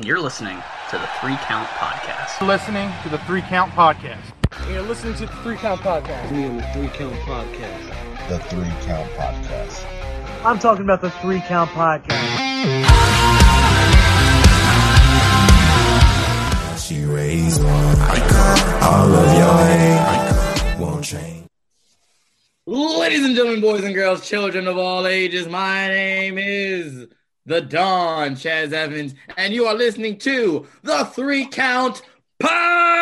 and you're listening to the Three Count Podcast. listening to the Three Count Podcast. You're listening to the Three Count Podcast. Me on the Three Count Podcast. The Three Count Podcast. I'm talking about the Three Count Podcast. She raised one icon. All of your hate won't change. Ladies and gentlemen, boys and girls, children of all ages, my name is the Don Chaz Evans, and you are listening to the Three Count Podcast.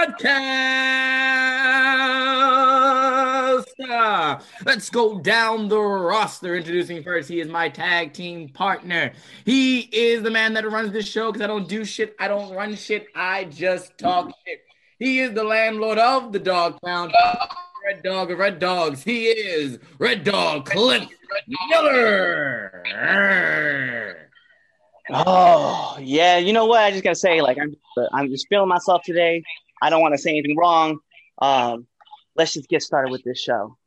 Let's go down the roster. Introducing first, he is my tag team partner. He is the man that runs this show because I don't do shit, I don't run shit, I just talk shit. He is the landlord of the Dog Pound. Red Dog of Red Dogs. He is Red Dog Clint Miller. Oh yeah, you know what? I just gotta say, like, I'm I'm just feeling myself today. I don't want to say anything wrong. Um, let's just get started with this show.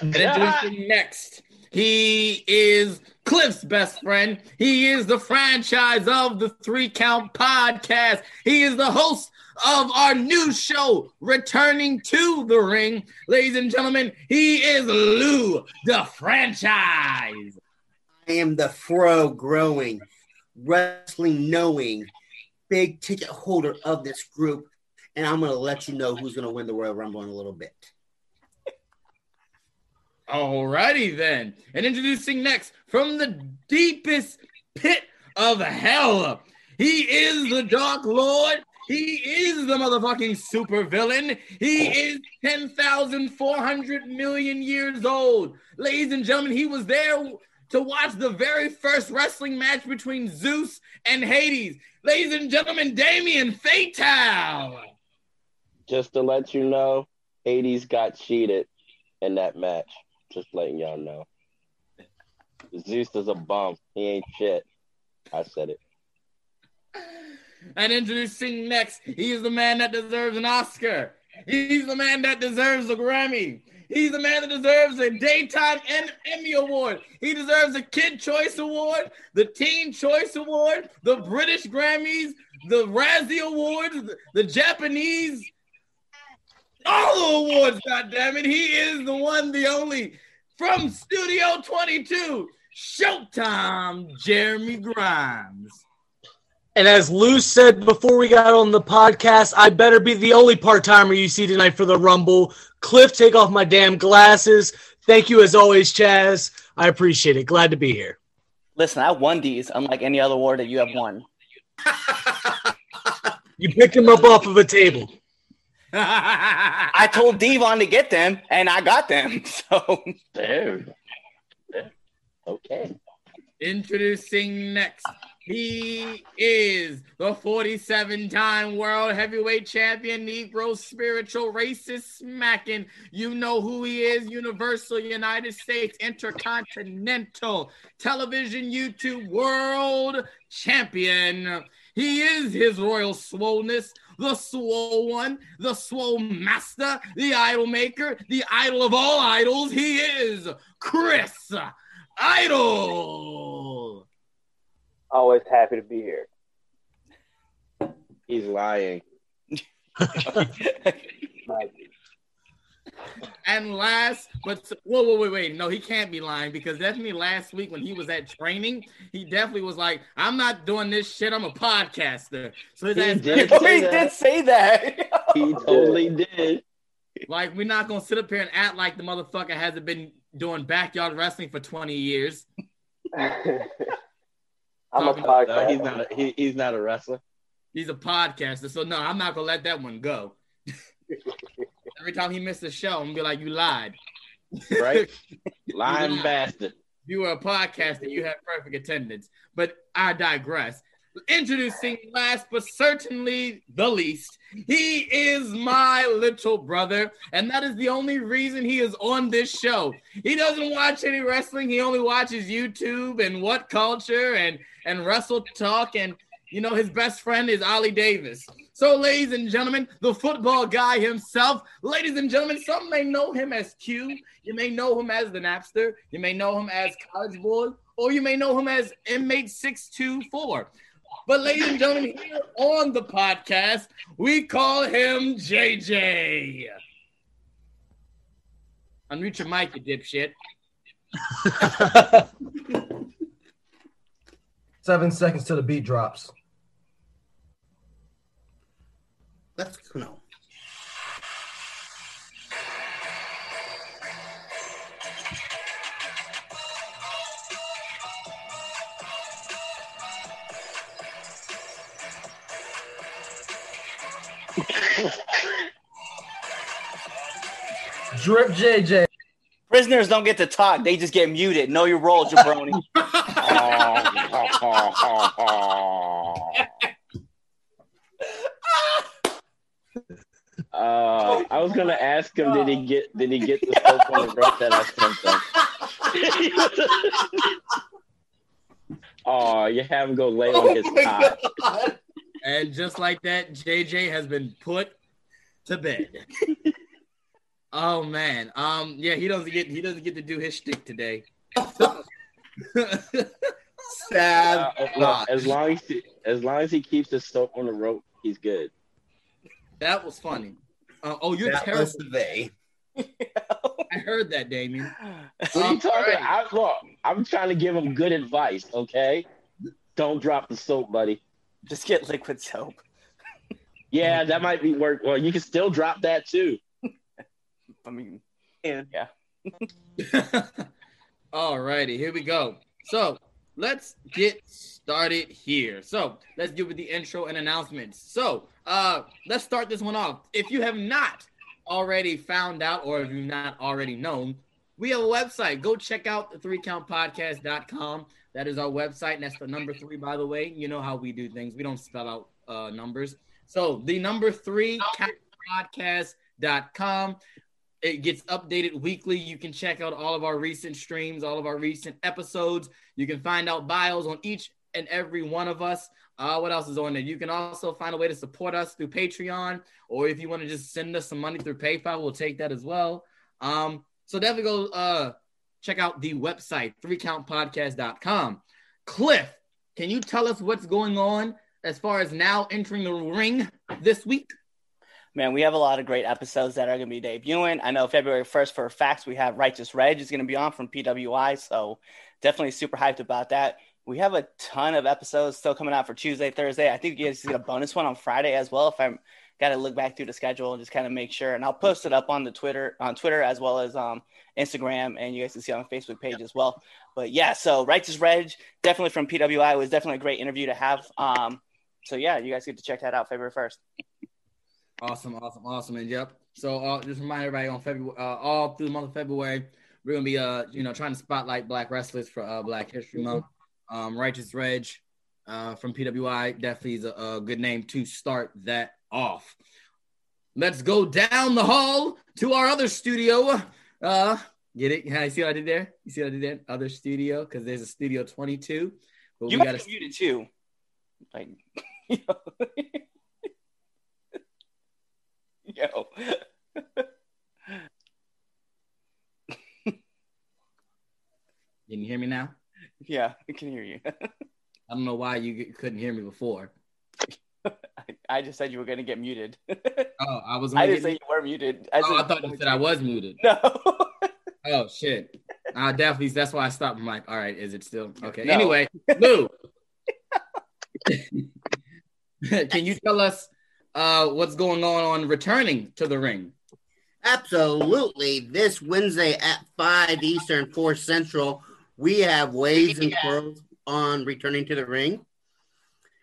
And introducing next, he is Cliff's best friend. He is the franchise of the Three Count Podcast. He is the host of our new show, Returning to the Ring. Ladies and gentlemen, he is Lou, the franchise. I am the fro growing, wrestling knowing, big ticket holder of this group, and I'm going to let you know who's going to win the Royal Rumble in a little bit. Alrighty then. And introducing next from the deepest pit of hell, he is the Dark Lord. He is the motherfucking super villain. He is 10,400 million years old. Ladies and gentlemen, he was there to watch the very first wrestling match between Zeus and Hades. Ladies and gentlemen, Damien Fatal. Just to let you know, Hades got cheated in that match. Just letting y'all know. Zeus is a bum. He ain't shit. I said it. And introducing next, he is the man that deserves an Oscar. He's the man that deserves a Grammy. He's the man that deserves a Daytime Emmy Award. He deserves a Kid Choice Award, the Teen Choice Award, the British Grammys, the Razzie Awards, the, Japanese, all the awards, goddammit. He is the one, the only. From Studio 22, Showtime, Jeremy Grimes. And as Lou said before we got on the podcast, I better be the only part timer you see tonight for the Rumble. Cliff, take off my damn glasses. Thank you as always, Chaz. I appreciate it. Glad to be here. Listen, I won these, unlike any other award that you have won. You picked them up off of a table. I told Devon to get them, and I got them. So There. Okay. Introducing next, he is the 47 time world heavyweight champion, Negro spiritual racist smacking. You know who he is Universal United States Intercontinental Television YouTube World Champion. He is his royal swollenness, the swole one, the swole master, the idol maker, the idol of all idols. He is Chris Idol. Always happy to be here. He's lying. And last, but whoa, whoa, wait, wait. No, he can't be lying because definitely last week when he was at training, he definitely was like, I'm not doing this shit. I'm a podcaster. So his He ass did oh, say he did say that. He totally did. like, we're not gonna sit up here and act like the motherfucker hasn't been doing backyard wrestling for 20 years. I'm a No, No, he's not. A, he, he's not a wrestler. He's a podcaster. So no, I'm not gonna let that one go. Every time he missed a show, I'm gonna be like, you lied. Right? Lying lied. bastard. you were a podcaster, you had perfect attendance. But I digress. Introducing last but certainly the least, he is my little brother, and that is the only reason he is on this show. He doesn't watch any wrestling, he only watches YouTube and What Culture and, and Wrestle Talk, and you know, his best friend is Oli Davis. So, ladies and gentlemen, the football guy himself, ladies and gentlemen, some may know him as Q, you may know him as the Napster, you may know him as College Boy, or you may know him as Inmate 624. But ladies and gentlemen, here on the podcast, we call him JJ. Unmute your mic, you dipshit. Seven seconds till the beat drops. Let's go. No. Drip JJ. Prisoners don't get to talk; they just get muted. Know your role, jabroni. Uh, I was gonna ask him, did he get did he get the soap on the rope that I sent him? Oh, you have him go lay on his cot. And just like that, JJ has been put to bed. oh man. Um, yeah, he doesn't get he doesn't get to do his shtick today. Sad. Uh, look, as long as he, as long as he keeps his soap on the rope, he's good. That was funny. Uh, oh, you're That terrible. was they. I heard that, Damien. What are you talking about? I, look, I'm trying to give him good advice, okay? Don't drop the soap, buddy. Just get liquid soap. Yeah, that might be work. Well, you can still drop that too. I mean, yeah. All righty, here we go. So let's get started here. So let's give it the intro and announcements. So uh let's start this one off. If you have not already found out or if you've not already known, we have a website. Go check out the three countpodcast.com. That is our website, and that's the number three, by the way. You know how we do things. We don't spell out uh numbers. So the number three countpodcast.com. It gets updated weekly. You can check out all of our recent streams, all of our recent episodes. You can find out bios on each and every one of us. Uh, what else is on there? You can also find a way to support us through Patreon, or if you want to just send us some money through PayPal, we'll take that as well. Um, so definitely go uh, check out the website, threecountpodcast.com. Cliff, can you tell us what's going on as far as now entering the ring this week? Man, we have a lot of great episodes that are going to be debuting. I know February 1st for facts, we have Righteous Reg is going to be on from PWI. So definitely super hyped about that. We have a ton of episodes still coming out for Tuesday, Thursday. I think you guys get a bonus one on Friday as well. If I'm got to look back through the schedule and just kind of make sure, and I'll post it up on the Twitter, on Twitter as well as um, Instagram, and you guys can see on the Facebook page as well. But yeah, so Righteous Reg, definitely from PWI, was definitely a great interview to have. Um, so yeah, you guys get to check that out February 1st. Awesome, awesome, awesome, and yep. So uh, just remind everybody on February, uh, all through the month of February, we're gonna be uh, you know, trying to spotlight Black wrestlers for uh, Black History Month. Um, Righteous Reg uh, from PWI definitely is a, a good name to start that off. Let's go down the hall to our other studio. Uh, get it? Yeah, you see what I did there? You see what I did there? Other studio because there's a studio 22. But You we got to muted too. Like, yo. Can you hear me now? Yeah, I can hear you. I don't know why you couldn't hear me before. I just said you were going to get muted. Oh, I was. I didn't say you were muted. oh, said- I thought you said I was muted. No. oh shit. I definitely. That's why I stopped. I'm like, all right, is it still okay? No. Anyway, Lou, can you tell us uh, what's going on on returning to the ring? Absolutely. This Wednesday at 5 Eastern, 4 Central, we have Waves and Pearls on returning to the ring.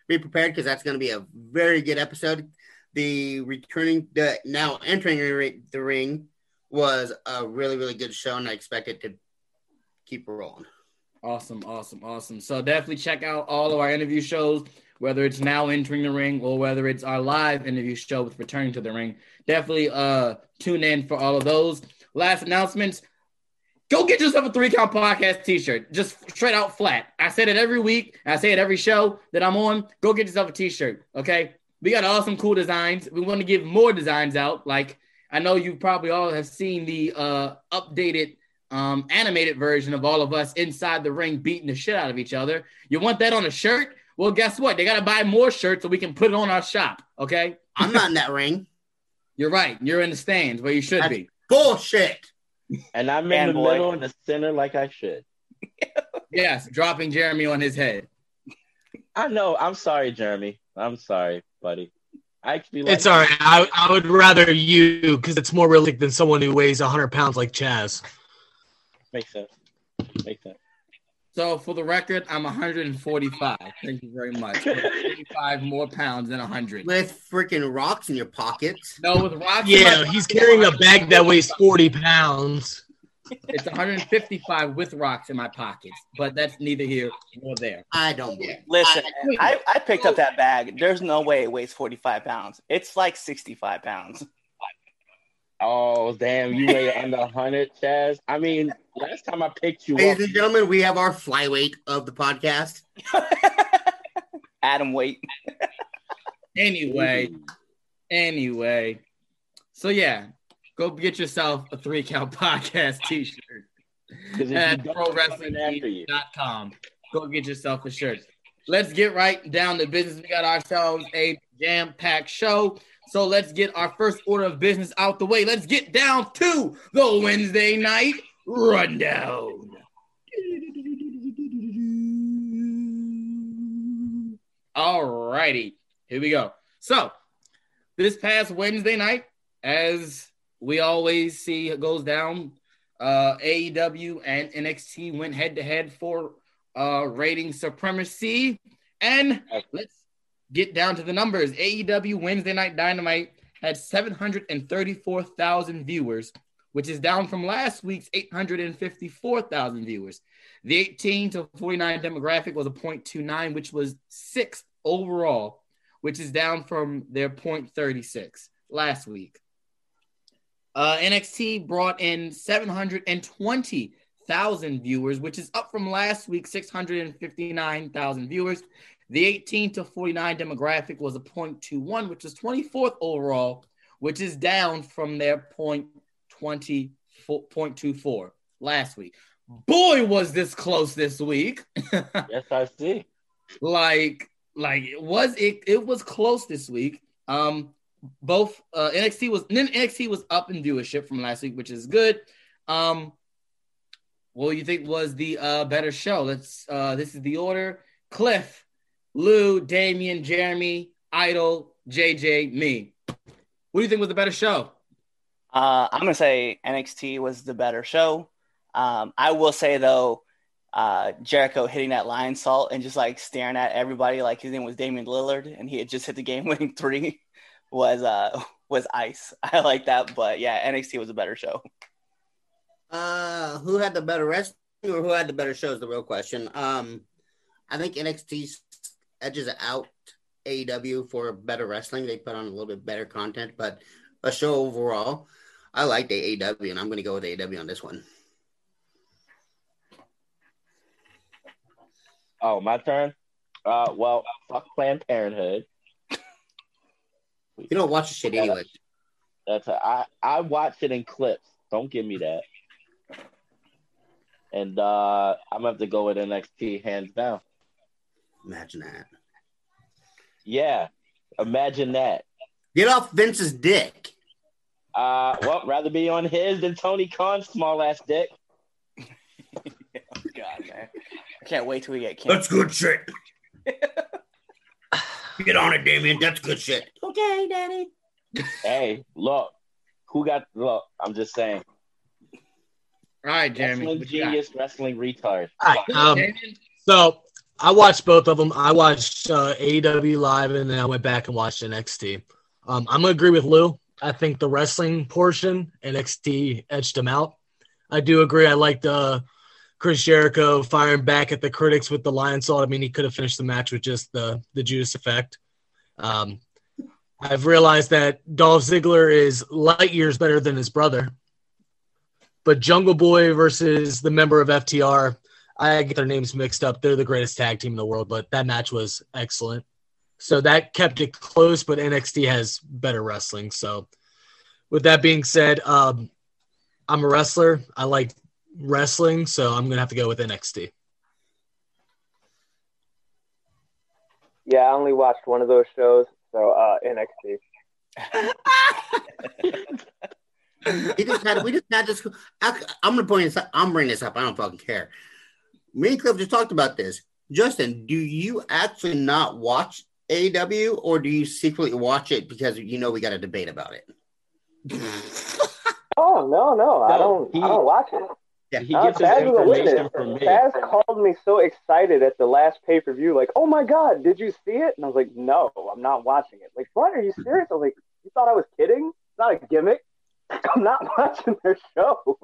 Be prepared because that's going to be a very good episode. The returning, the now entering the ring was a really, really good show, and I expect it to keep rolling. Awesome, awesome, awesome. So definitely check out all of our interview shows, whether it's now entering the ring or whether it's our live interview show with returning to the ring. Definitely uh tune in for all of those. Last announcements. Go get yourself a three count podcast t-shirt. Just straight out flat. I said it every week. I say it every show that I'm on. Go get yourself a t-shirt. Okay. We got awesome, cool designs. We want to give more designs out. Like I know you probably all have seen the uh updated um, animated version of all of us inside the ring beating the shit out of each other. You want that on a shirt? Well, guess what? They got to buy more shirts so we can put it on our shop. Okay. I'm not in that ring. You're right. You're in the stands where you should That's be. Bullshit. And I'm in the Fanboy. middle in the center like I should. Yes, dropping Jeremy on his head. I know. I'm sorry, Jeremy. I'm sorry, buddy. I actually like It's all right. I, I would rather you because it's more realistic than someone who weighs 100 pounds like Chaz. Makes sense. Makes sense. So for the record, I'm 145. Thank you very much. 45 more pounds than 100. With freaking rocks in your pockets. No, with rocks. in Yeah, my he's pocket, carrying a bag that weighs 40 pounds. It's 155 with rocks in my pockets, but that's neither here nor there. I don't believe. Listen, I- I, I picked up that bag. There's no way it weighs 45 pounds. It's like 65 pounds. Oh damn, you weigh under 100, Chaz. I mean, last time I picked you up, Ladies and gentlemen, we have our flyweight of the podcast. Adam weight. Anyway, anyway. So yeah, go get yourself a three count podcast t-shirt at don't, I'm coming after you. prowrestlingtees.com. Go get yourself a shirt. Let's get right down to business. We got ourselves a jam-packed show. So let's get our first order of business out the way. Let's get down to the Wednesday night rundown. All righty, here we go. So, this past Wednesday night, as we always see, it goes down. Uh, AEW and NXT went head to head for uh, rating supremacy. And let's get down to the numbers. AEW Wednesday Night Dynamite had 734,000 viewers, which is down from last week's 854,000 viewers. The 18 to 49 demographic was a 0.29, which was sixth overall, which is down from their 0.36 last week. Uh, NXT brought in 720,000 viewers, which is up from last week's 659,000 viewers. The 18 to 49 demographic was a 0.21, which is 24th overall, which is down from their 0.20, 0.24 last week. Boy, was this close this week. Yes, I see. like like it was it it was close this week um both uh nxt was then nxt was up in viewership from last week which is good um what do you think was the uh better show let's uh this is the order cliff lou damien jeremy idol jj me what do you think was the better show Uh, I'm gonna say NXT was the better show. Um, I will say though, uh, Jericho hitting that Lionsault and just like staring at everybody like his name was Damian Lillard and he had just hit the game winning three was uh was ice. I like that, but yeah, NXT was a better show. Uh, who had the better wrestling or who had the better show is the real question. Um, I think NXT edges out AEW for better wrestling. They put on a little bit better content, but a show overall, I like the AW, and I'm going to go with AW on this one. Oh, my turn. Uh, well, fuck Planned Parenthood. You don't watch the shit anyway. That's a, I I watch it in clips. Don't give me that. And uh, I'm gonna have to go with NXT hands down. Imagine that. Yeah, imagine that. Get off Vince's dick. Uh, well, rather be on his than Tony Khan's small ass dick. God, man, I can't wait till we get canceled. That's good shit. Get on it, Damien. That's good shit. Okay, Daddy. Hey, look, who got look? I'm just saying. all right jeremy Wrestling what you genius, wrestling retard. All right, um, so I watched both of them. I watched uh, AEW live, and then I went back and watched NXT. Um, I'm gonna agree with Lou. I think the wrestling portion NXT edged him out. I do agree. I liked uh, Chris Jericho firing back at the critics with the Lionsault. I mean, he could have finished the match with just the the Judas effect. Um, I've realized that Dolph Ziggler is light years better than his brother. But Jungle Boy versus the member of FTR, I get their names mixed up. They're the greatest tag team in the world, but that match was excellent. So that kept it close, but NXT has better wrestling. So, with that being said, um, I'm a wrestler. I like wrestling, so I'm gonna have to go with NXT. Yeah, I only watched one of those shows, so uh, NXT. we just had, we just had this. I, I'm gonna point this. Up, I'm bringing this up. I don't fucking care. Me and Cliff just talked about this. Justin, do you actually not watch AEW, or do you secretly watch it because you know we got a debate about it? Oh no, no, I don't. I don't watch it. Yeah, he Uh, gets his Chaz is a witness. information from me. Chaz called me so excited at the last pay per view, like, "Oh my god, did you see it?" And I was like, "No, I'm not watching it." Like, what? Are you serious? I was like, "You thought I was kidding? It's not a gimmick. I'm not watching their show."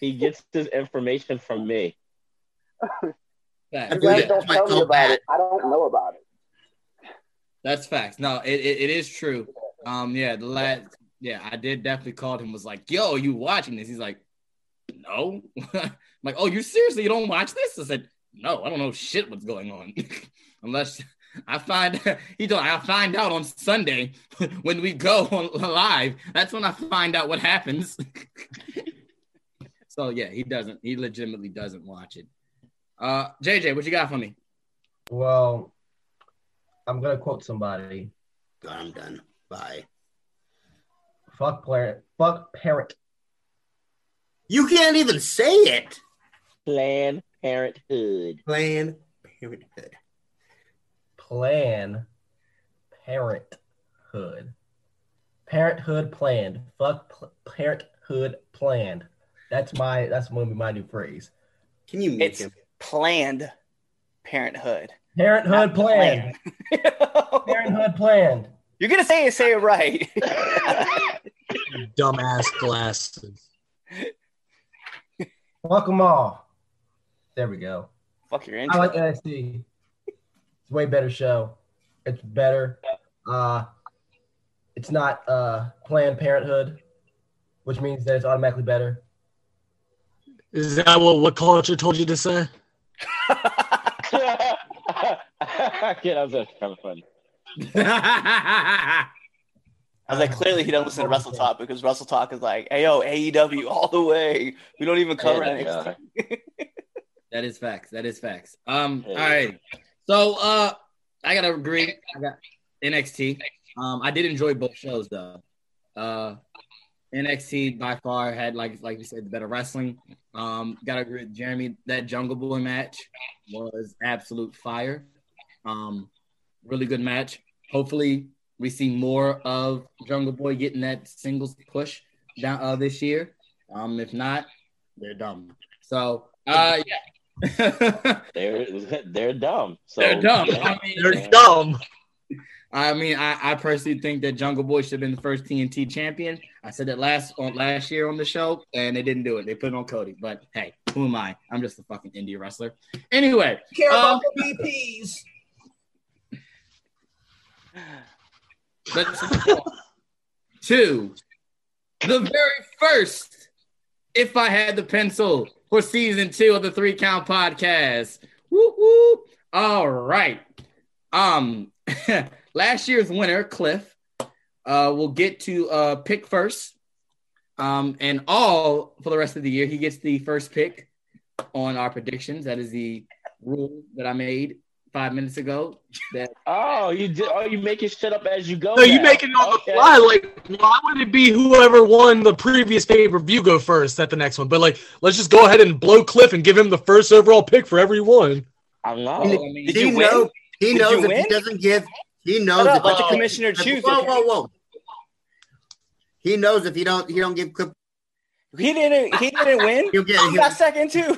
He gets his information from me. Facts. You guys don't tell me about call it. I don't know about it. That's facts. No, it, it, it is true. Um, yeah, the last, yeah, I did definitely called him. Was like, "Yo, you watching this?" He's like, "No." I'm like, "Oh, you seriously? You don't watch this?" I said, "No, I don't know shit what's going on, unless I find." He told I find out on Sunday when we go on live. That's when I find out what happens. so yeah, he doesn't. He legitimately doesn't watch it. Uh, JJ, what you got for me? Well, I'm gonna quote somebody. God, I'm done. Bye. Fuck parent. Fuck parent. You can't even say it. Planned Parenthood. Planned Parenthood. Plan. Parenthood. Parenthood planned. Fuck pl- parenthood planned. That's my. That's gonna be my new phrase. Can you make it? It's him? planned parenthood. Parenthood Not planned. Parenthood planned. You're gonna say it, say it right. Dumbass glasses. Fuck them all. There we go. Fuck your I intro. like NXT. It's a way better show. It's better. Uh, it's not uh, Planned Parenthood, which means that it's automatically better. Is that what what culture told you to say? yeah, that was kind of funny. I was like, clearly he doesn't listen to Wrestle Talk because Wrestle Talk is like, hey yo, AEW all the way. We don't even cover Yeah, NXT. That is facts. That is facts. Um, Yeah. all right. So uh I gotta agree. I got NXT. Um, I did enjoy both shows though. Uh NXT by far had like like you said the better wrestling. Um, gotta agree with Jeremy. That Jungle Boy match was absolute fire. Um, really good match. Hopefully we see more of Jungle Boy getting that singles push down uh, this year. Um, if not, they're dumb. So uh yeah. They're they're dumb. So They're dumb. yeah. I mean, They're dumb. I mean, I, I personally think that Jungle Boy should have been the first TNT champion. I said that last on last year on the show, and they didn't do it. They put it on Cody. But hey, who am I? I'm just a fucking indie wrestler. Anyway, Care um, about the VPs. Let's the very first. If I had the pencil for season two of the Three Count Podcast. Woo woo. All right. Um, last year's winner, Cliff, uh, will get to uh pick first. Um, and all for the rest of the year, he gets the first pick on our predictions. That is the rule that I made five minutes ago. That Oh, you did. Oh, you making shit up as you go. No, you now. make it on Okay. the fly. Like, why would it be whoever won the previous pay per view go first at the next one? But like, let's just go ahead and blow Cliff and give him the first overall pick for every one. I'm not. I mean, Did he you win? knows. He knows if win? he doesn't give. He knows. Shut up, if let the he- commissioner choose. Whoa, whoa, whoa! He knows if he don't, he don't give Cliff. He didn't. He didn't win. He'll get. He He'll, got second too.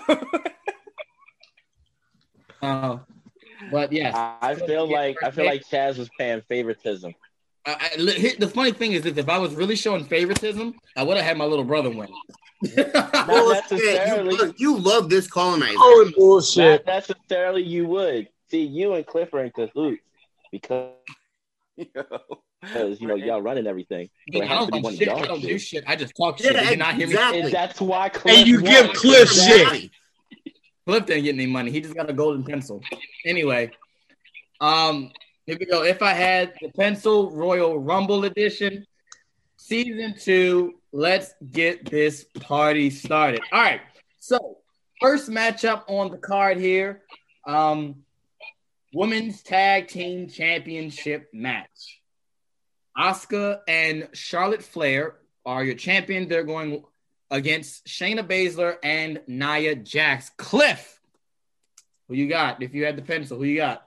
uh, but yes, I I feel like I feel like Chaz was paying favoritism. I, I, the funny thing is that if I was really showing favoritism, I would have had my little brother win. Not Bullshit. You, necessarily. love- you love this colonizer. Oh, bullshit. Not necessarily. You would see you and Cliff are in cahoots because because you know y'all running everything. So I has don't to be run one of shit. I y'all don't two. do shit. I just talk shit. Yeah, Did you not hear me? And that's why Cliff And you won. give Cliff shit. Cliff didn't get any money. He just got a golden pencil. Anyway, um, here we go. If I had the pencil Royal Rumble edition, season two, let's get this party started. All right. So, first matchup on the card here. Um, women's tag team championship match. Asuka and Charlotte Flair are your champion. They're going against Shayna Baszler and Nia Jax. Cliff, who you got? If you had the pencil, who you got?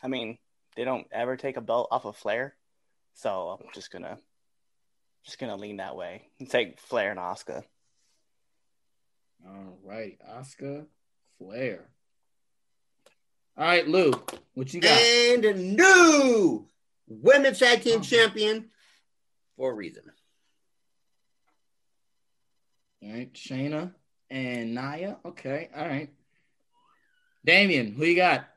I mean, they don't ever take a belt off of Flair, so I'm just gonna just gonna lean that way and take Flair and Asuka. All right, Asuka Flair. All right, Luke, what you got? And a new women's tag team uh-huh. champion for a reason. All right, Shayna and Nia. Okay, all right. Damien, who you got?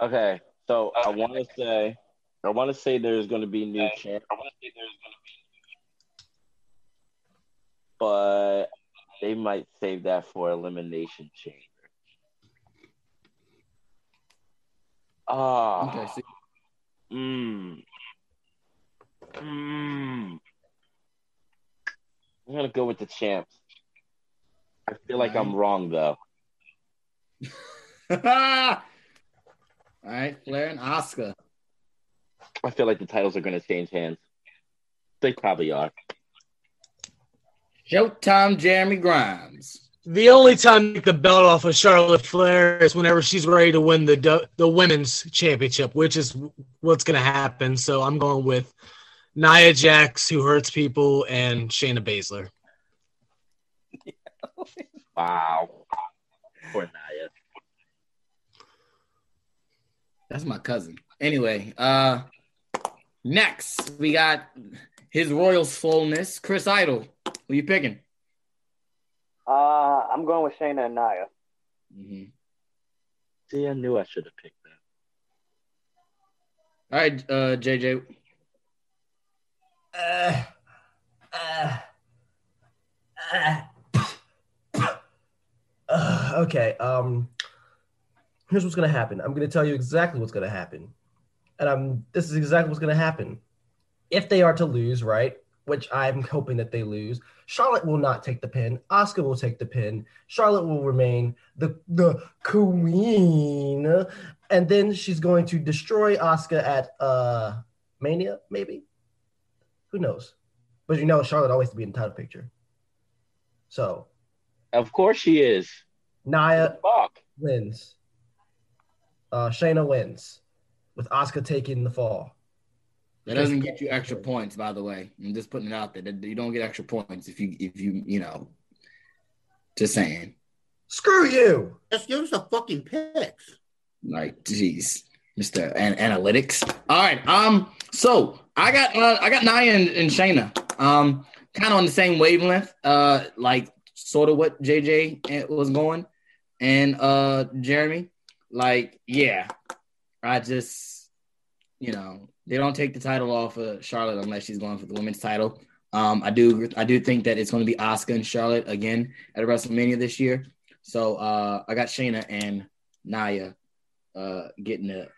Okay, so I want to say, I want to say there's going to be new champ. I want to say there's going to be, but they might save that for elimination chamber. Ah. Okay, so Mm. Mm. I'm gonna go with the champs. I feel like I'm wrong though. all right, Flair and Asuka. I feel like the titles are gonna change hands. They probably are. Showtime, Jeremy Grimes. The only time to take the belt off of Charlotte Flair is whenever she's ready to win the the women's championship, which is what's going to happen. So I'm going with Nia Jax, who hurts people, and Shayna Baszler. Wow. Poor Nia. That's my cousin. Anyway, uh next we got his royal fullness, Chris Idol. Who you picking? Uh, I'm going with Shayna and Nia. Mm-hmm. See, I knew I should have picked that. All right, uh, JJ. Uh, uh, uh, okay. Um, here's what's gonna happen. I'm gonna tell you exactly what's gonna happen, and I'm. This is exactly what's gonna happen. If they are to lose, right? Which I'm hoping that they lose. Charlotte will not take the pin. Asuka will take the pin. Charlotte will remain the the queen, and then she's going to destroy Asuka at uh Mania, maybe. Who knows? But you know, Charlotte always to be in the title picture. So Of course she is. Nia Fuck. wins. Uh, Shayna wins, with Asuka taking the fall. That doesn't get you extra points, by the way. I'm just putting it out there. You don't get extra points if you if you you know. Just saying. Screw you. Just give us a fucking picks. Like, jeez, Mister An- Analytics. All right. Um. So I got uh, I got Nia and, and Shayna. Um. Kind of on the same wavelength. Uh. Like sort of what JJ was going, and uh Jeremy. Like, yeah. I just, you know, they don't take the title off of Charlotte unless she's going for the women's title. Um, I do I do think that it's going to be Asuka and Charlotte again at WrestleMania this year. So uh, I got Shayna and Nia uh, getting the.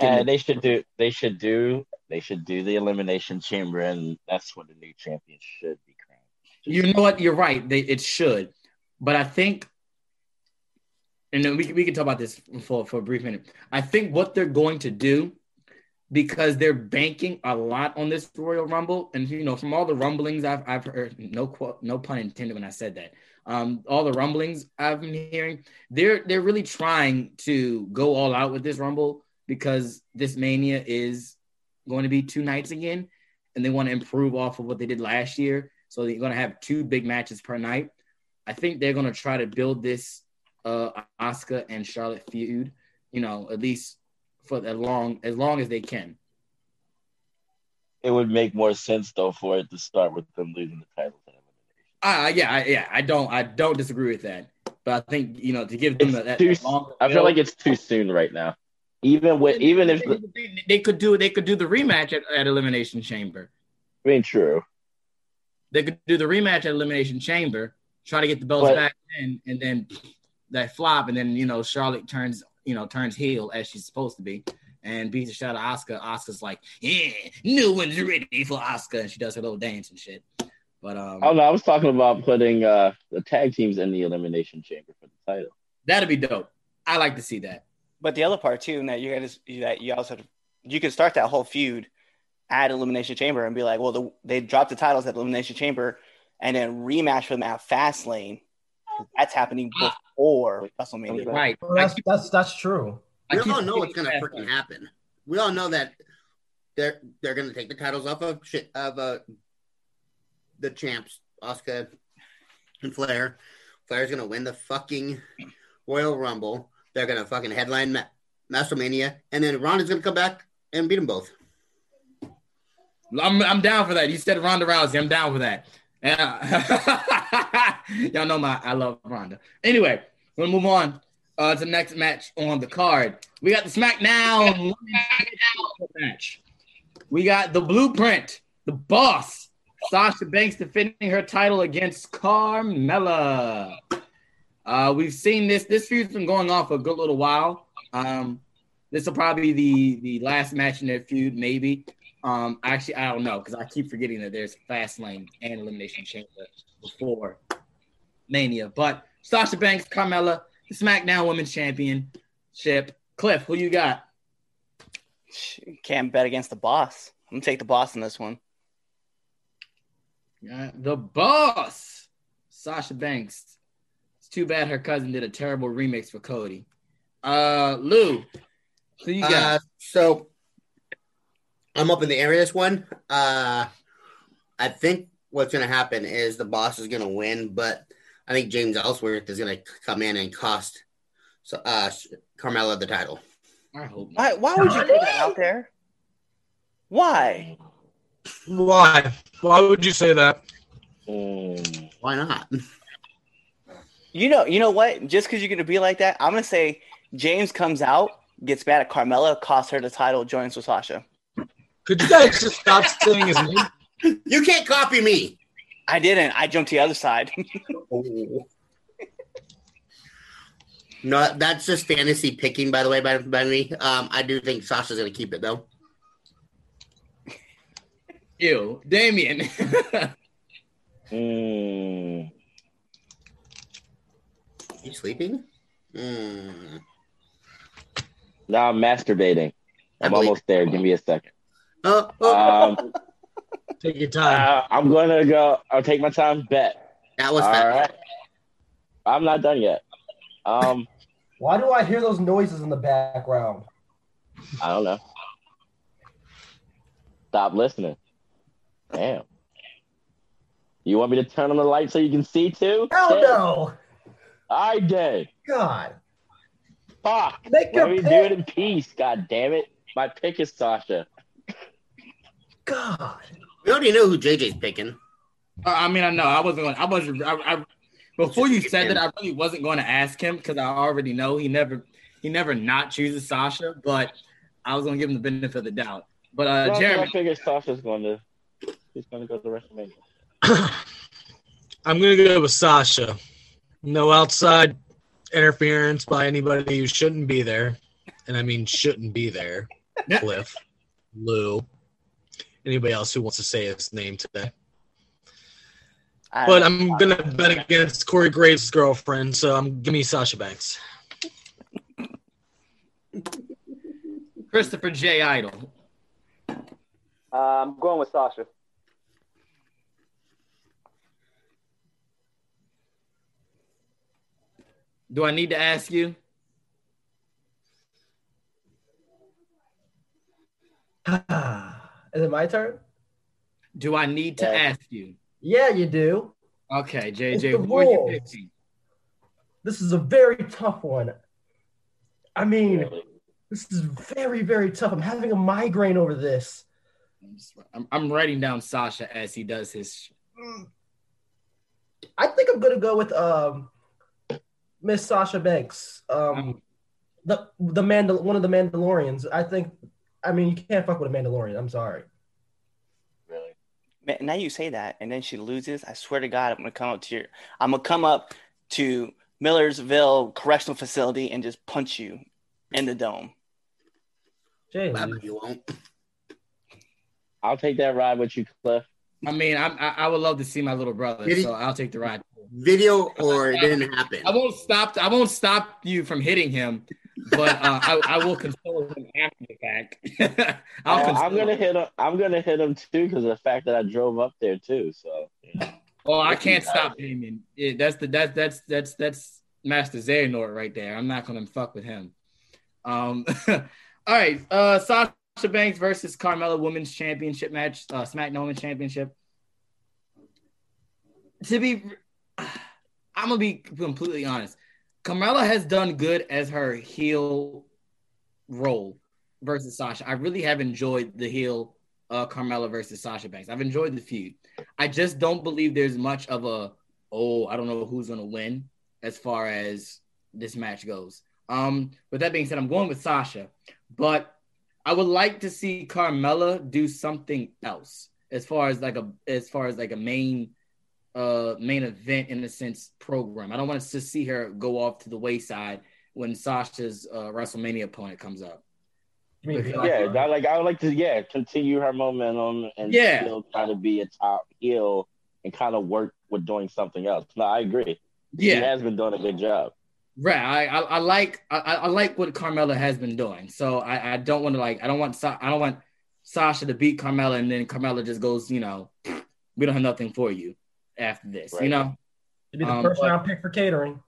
And they should do they should do they should do the elimination chamber and that's when the new champion should be crowned. You know what? You're right. They it should, but I think, and then we can- we can talk about this for for a brief minute. I think what they're going to do, because they're banking a lot on this Royal Rumble, and you know from all the rumblings I've I've heard, no quote, no pun intended when I said that. Um, all the rumblings I've been hearing, they're they're really trying to go all out with this Rumble because this Mania is going to be two nights again, and they want to improve off of what they did last year. So they're going to have two big matches per night. I think they're going to try to build this uh Asuka and Charlotte feud, you know, at least for as long as long as they can. It would make more sense though for it to start with them losing the titles. Uh, yeah, I, yeah, I don't, I don't disagree with that. But I think you know to give them that, Too, that long. I feel like it's too soon right now. Even with even if they, they could do, they could do the rematch at, at Elimination Chamber. I mean true. They could do the rematch at Elimination Chamber, try to get the belts But- back in, and then that flop, and then you know Charlotte turns, you know, turns heel as she's supposed to be, and beats the shot of Asuka. Asuka's like, yeah, new one's ready for Asuka, and she does her little dance and shit. But um, Oh no, I was talking about putting uh the tag teams in the elimination chamber for the title. that'd be dope. I like to see that. But the other part too, and that you guys that you also you could start that whole feud at Elimination Chamber and be like, well, the, they dropped the titles at Elimination Chamber and then rematch them at Fastlane. That's happening before WrestleMania. Right. Well, that's, that's that's true. We all know what's gonna freaking happen. We all know that they're they're gonna take the titles off of shit of uh the champs, Asuka and Flair. Flair's gonna win the fucking Royal Rumble. They're gonna fucking headline Ma- WrestleMania, and then Ronda's gonna come back and beat them both. I'm I'm down for that. You said Ronda Rousey. I'm down for that. And, uh, y'all know my I love Ronda. Anyway, we'll move on uh, to the next match on the card. We got the SmackDown match. We got the Blueprint, the Boss, Sasha Banks defending her title against Carmella. Uh, we've seen this. This feud's been going on for a good little while. Um, this will probably be the the last match in their feud, maybe. Um, actually, I don't know because I keep forgetting that there's Fastlane and Elimination Chamber before Mania. But Sasha Banks, Carmella, the SmackDown Women's Championship. Cliff, who you got? Can't bet against the boss. I'm gonna take the boss in this one. Yeah, the boss, Sasha Banks. It's too bad her cousin did a terrible remix for Cody. Uh, Lou, who you got? Uh, so I'm up in the air this one. Uh, I think what's going to happen is the boss is going to win, but I think James Ellsworth is going to come in and cost so, uh, Carmella the title. I hope. Why? Why would you put that out there? Why? Why? Why would you say that? Mm. Why not? You know, you know what? Just because you're gonna be like that, I'm gonna say James comes out, gets mad at Carmella, costs her the title, joins with Sasha. Could you guys just stop saying his name? You can't copy me. I didn't. I jumped to the other side. No, that's just fantasy picking, by the way, by, by me. Um, I do think Sasha's going to keep it, though. Ew, Damien. Mm. You sleeping? Mm. Now I'm masturbating. I'm almost there. Give me a second. Oh, oh, Um, Take your time. uh, I'm gonna go. I'll take my time. Bet. that was All fast. right. I'm not done yet. Um, Why do I hear those noises in the background? I don't know. Stop listening. Damn. You want me to turn on the light so you can see too? Hell Shit. no! I did. God, Fuck. Make Let me do it in peace. God damn it. My pick is Sasha. God. We already know who JJ's picking. Uh, I mean, I know I wasn't going. I wasn't. I, I before you said that, I really wasn't going to ask him because I already know he never, he never not chooses Sasha. But I was going to give him the benefit of the doubt. But uh, Well, I Jeremy, figure Sasha's going to. He's going to go to WrestleMania. I'm gonna go with Sasha. No outside interference by anybody who shouldn't be there, and I mean shouldn't be there. Cliff, Lou, anybody else who wants to say his name today. I But. I'm gonna bet against Corey Graves' girlfriend, so I'm give me Sasha Banks. Christopher J. Idol. Uh, I'm going with Sasha. Do I need to ask you? Is it my turn? Do I need to Yeah. ask you? Yeah, you do. Okay, JJ, the who are you picking? This is a very tough one. I mean, this is very, very tough. I'm having a migraine over this. I'm, just- I'm, I'm writing down Sasha as he does his. I think I'm gonna go with um Miss Sasha Banks. Um the the Mandal one of the Mandalorians. I think I mean you can't fuck with a Mandalorian. I'm sorry. Really. Man, now you say that, and then she loses. I swear to God, I'm gonna come up to your. I'm gonna come up to Millersville Correctional Facility and just punch you in the dome. Jay, you won't. I'll take that ride with you, Cliff. I mean, I'm, I I would love to see my little brother, Did he- so I'll take the ride. Video or it didn't happen. I won't stop. I won't stop you from hitting him, but uh, I, I will console him after the fact. I'll Uh, console I'm gonna him. hit him. I'm gonna hit him too because of the fact that I drove up there too. So Well, I can't stop Damien. Yeah, that's the that's that's that's that's Master Xehanort right there. I'm not gonna fuck with him. Um, all right. Uh, Sasha Banks versus Carmella Women's Championship match. Uh, SmackDown Women's Championship. To be, I'm gonna be completely honest. Carmella has done good as her heel role versus Sasha. I really have enjoyed the heel uh, Carmella versus Sasha Banks. I've enjoyed the feud. I just don't believe there's much of a oh I don't know who's gonna win as far as this match goes. Um, with that being said, I'm going with Sasha, but I would like to see Carmella do something else as far as like a as far as like a main uh main event in a sense program. I don't want to see her go off to the wayside when Sasha's uh, WrestleMania opponent comes up. yeah, I like I would like to yeah continue her momentum and Yeah. still try to be a top heel and kind of work with doing something else. No, I agree. Yeah. he has been doing a good job. Right. I, I, I like I, I like what Carmella has been doing. So I, I don't want to like I don't want Sa- I don't want Sasha to beat Carmella and then Carmella just goes you know we don't have nothing for you after this. You Right. know. To be the Um, first round pick for catering.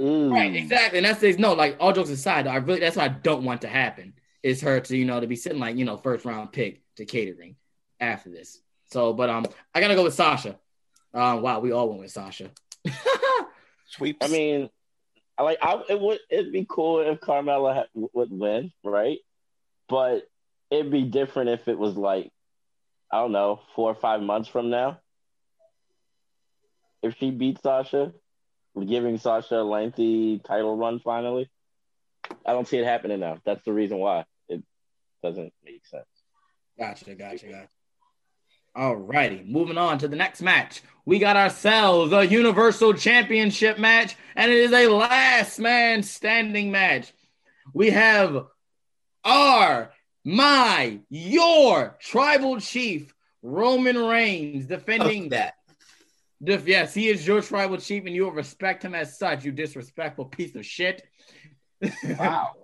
Right, exactly. And that's the- no, like all jokes aside, I really that's what I don't want to happen is her to, you know, to be sitting like, you know, first round pick to catering after this. So, but um I gotta go with Sasha. Um wow, we all went with Sasha. Sweeps. I mean, I like I it would it'd be cool if Carmella ha- would win, right? But it'd be different if it was like I don't know four or five months from now. If she beat Sasha, giving Sasha a lengthy title run finally. I don't see it happening now. That's the reason why it doesn't make sense. Gotcha, gotcha, gotcha. All righty, moving on to the next match. We got ourselves a Universal Championship match, and it is a last man standing match. We have our, my, your tribal chief, Roman Reigns, defending that. Def- yes, he is your tribal chief, and you will respect him as such, you disrespectful piece of shit. Wow.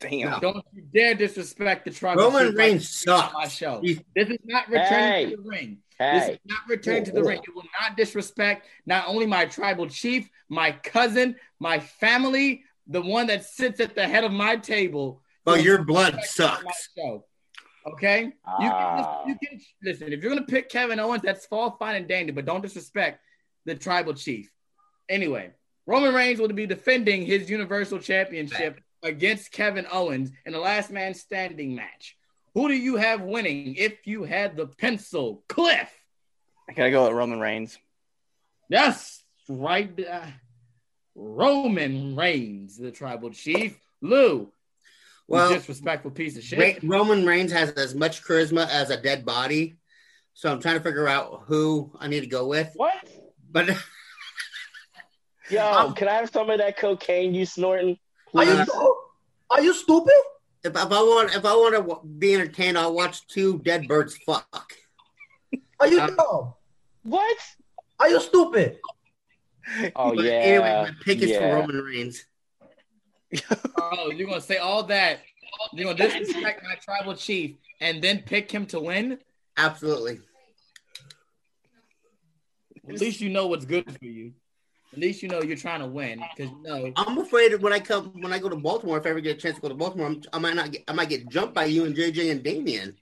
Damn. Don't you dare disrespect the tribal Roman chief Reigns on sucks. my show. He's- This is not returning Hey. to the ring. This is not returning to the ring. It will not disrespect not only my tribal chief, my cousin, my family, the one that sits at the head of my table. But Will your blood sucks. show. Okay, you can, Ah. you can listen. If you're gonna pick Kevin Owens, that's all fine and dandy, but don't disrespect the tribal chief. Anyway, Roman Reigns will be defending his Universal Championship against Kevin Owens in the last man standing match. Who do you have winning if you had the pencil? Cliff. I gotta go with Roman Reigns. Yes, right. uh, Roman Reigns, the tribal chief. Lou, Well, you disrespectful piece of shit. Roman Reigns has as much charisma as a dead body. So I'm trying to figure out who I need to go with. What? But Yo, can I have some of that cocaine you snorting? Are you, are you stupid? if, if I want if I want to be entertained, I'll watch two dead birds fuck. Are you Um, dumb? What? Are you stupid? Oh But yeah. Anyway, my pick is yeah. for Roman Reigns. Oh, you're gonna say all that. You're gonna disrespect my tribal chief and then pick him to win? Absolutely. At least you know what's good for you. At least you know you're trying to win because you know. I'm afraid when I come when I go to Baltimore, if I ever get a chance to go to Baltimore, I'm, I might not get I might get jumped by you and JJ and Damien.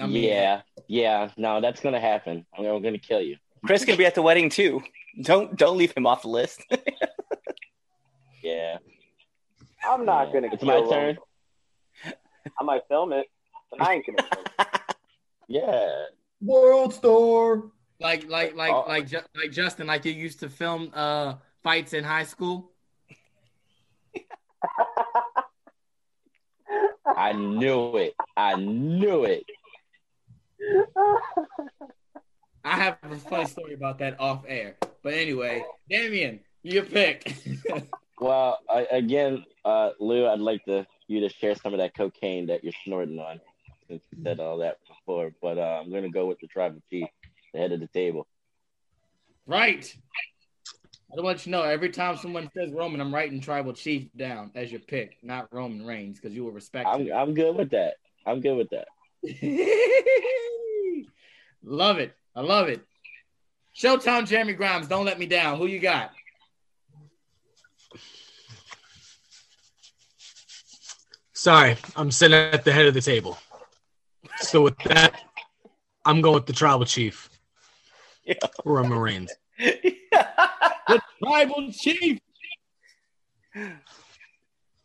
I mean, yeah, yeah. No, that's gonna happen. I'm, I'm gonna kill you. Chris can be at the wedding too. Don't don't leave him off the list. Yeah. I'm not gonna. It's kill my him. turn. I might film it, but I ain't gonna. Film it. Yeah. World Star. Like like like Oh. like Ju- like Justin, like you used to film uh fights in high school. I knew it. I knew it. I have a funny story about that off air. But anyway, Damien, your pick. Well, I, again, uh, Lou, I'd like to you to share some of that cocaine that you're snorting on, since you said all that before. But uh, I'm gonna go with the tribal chief, the head of the table. right. I don't want you to know every time someone says Roman, I'm writing Tribal Chief down as your pick, not Roman Reigns, because you will respect I'm him. I'm good with that. I'm good with that. love it. I love it. Showtime, Jeremy Grimes. Don't let me down. Who you got? Sorry, I'm sitting at the head of the table. So with that, I'm going with the tribal chief. Roman Reigns. the tribal chief.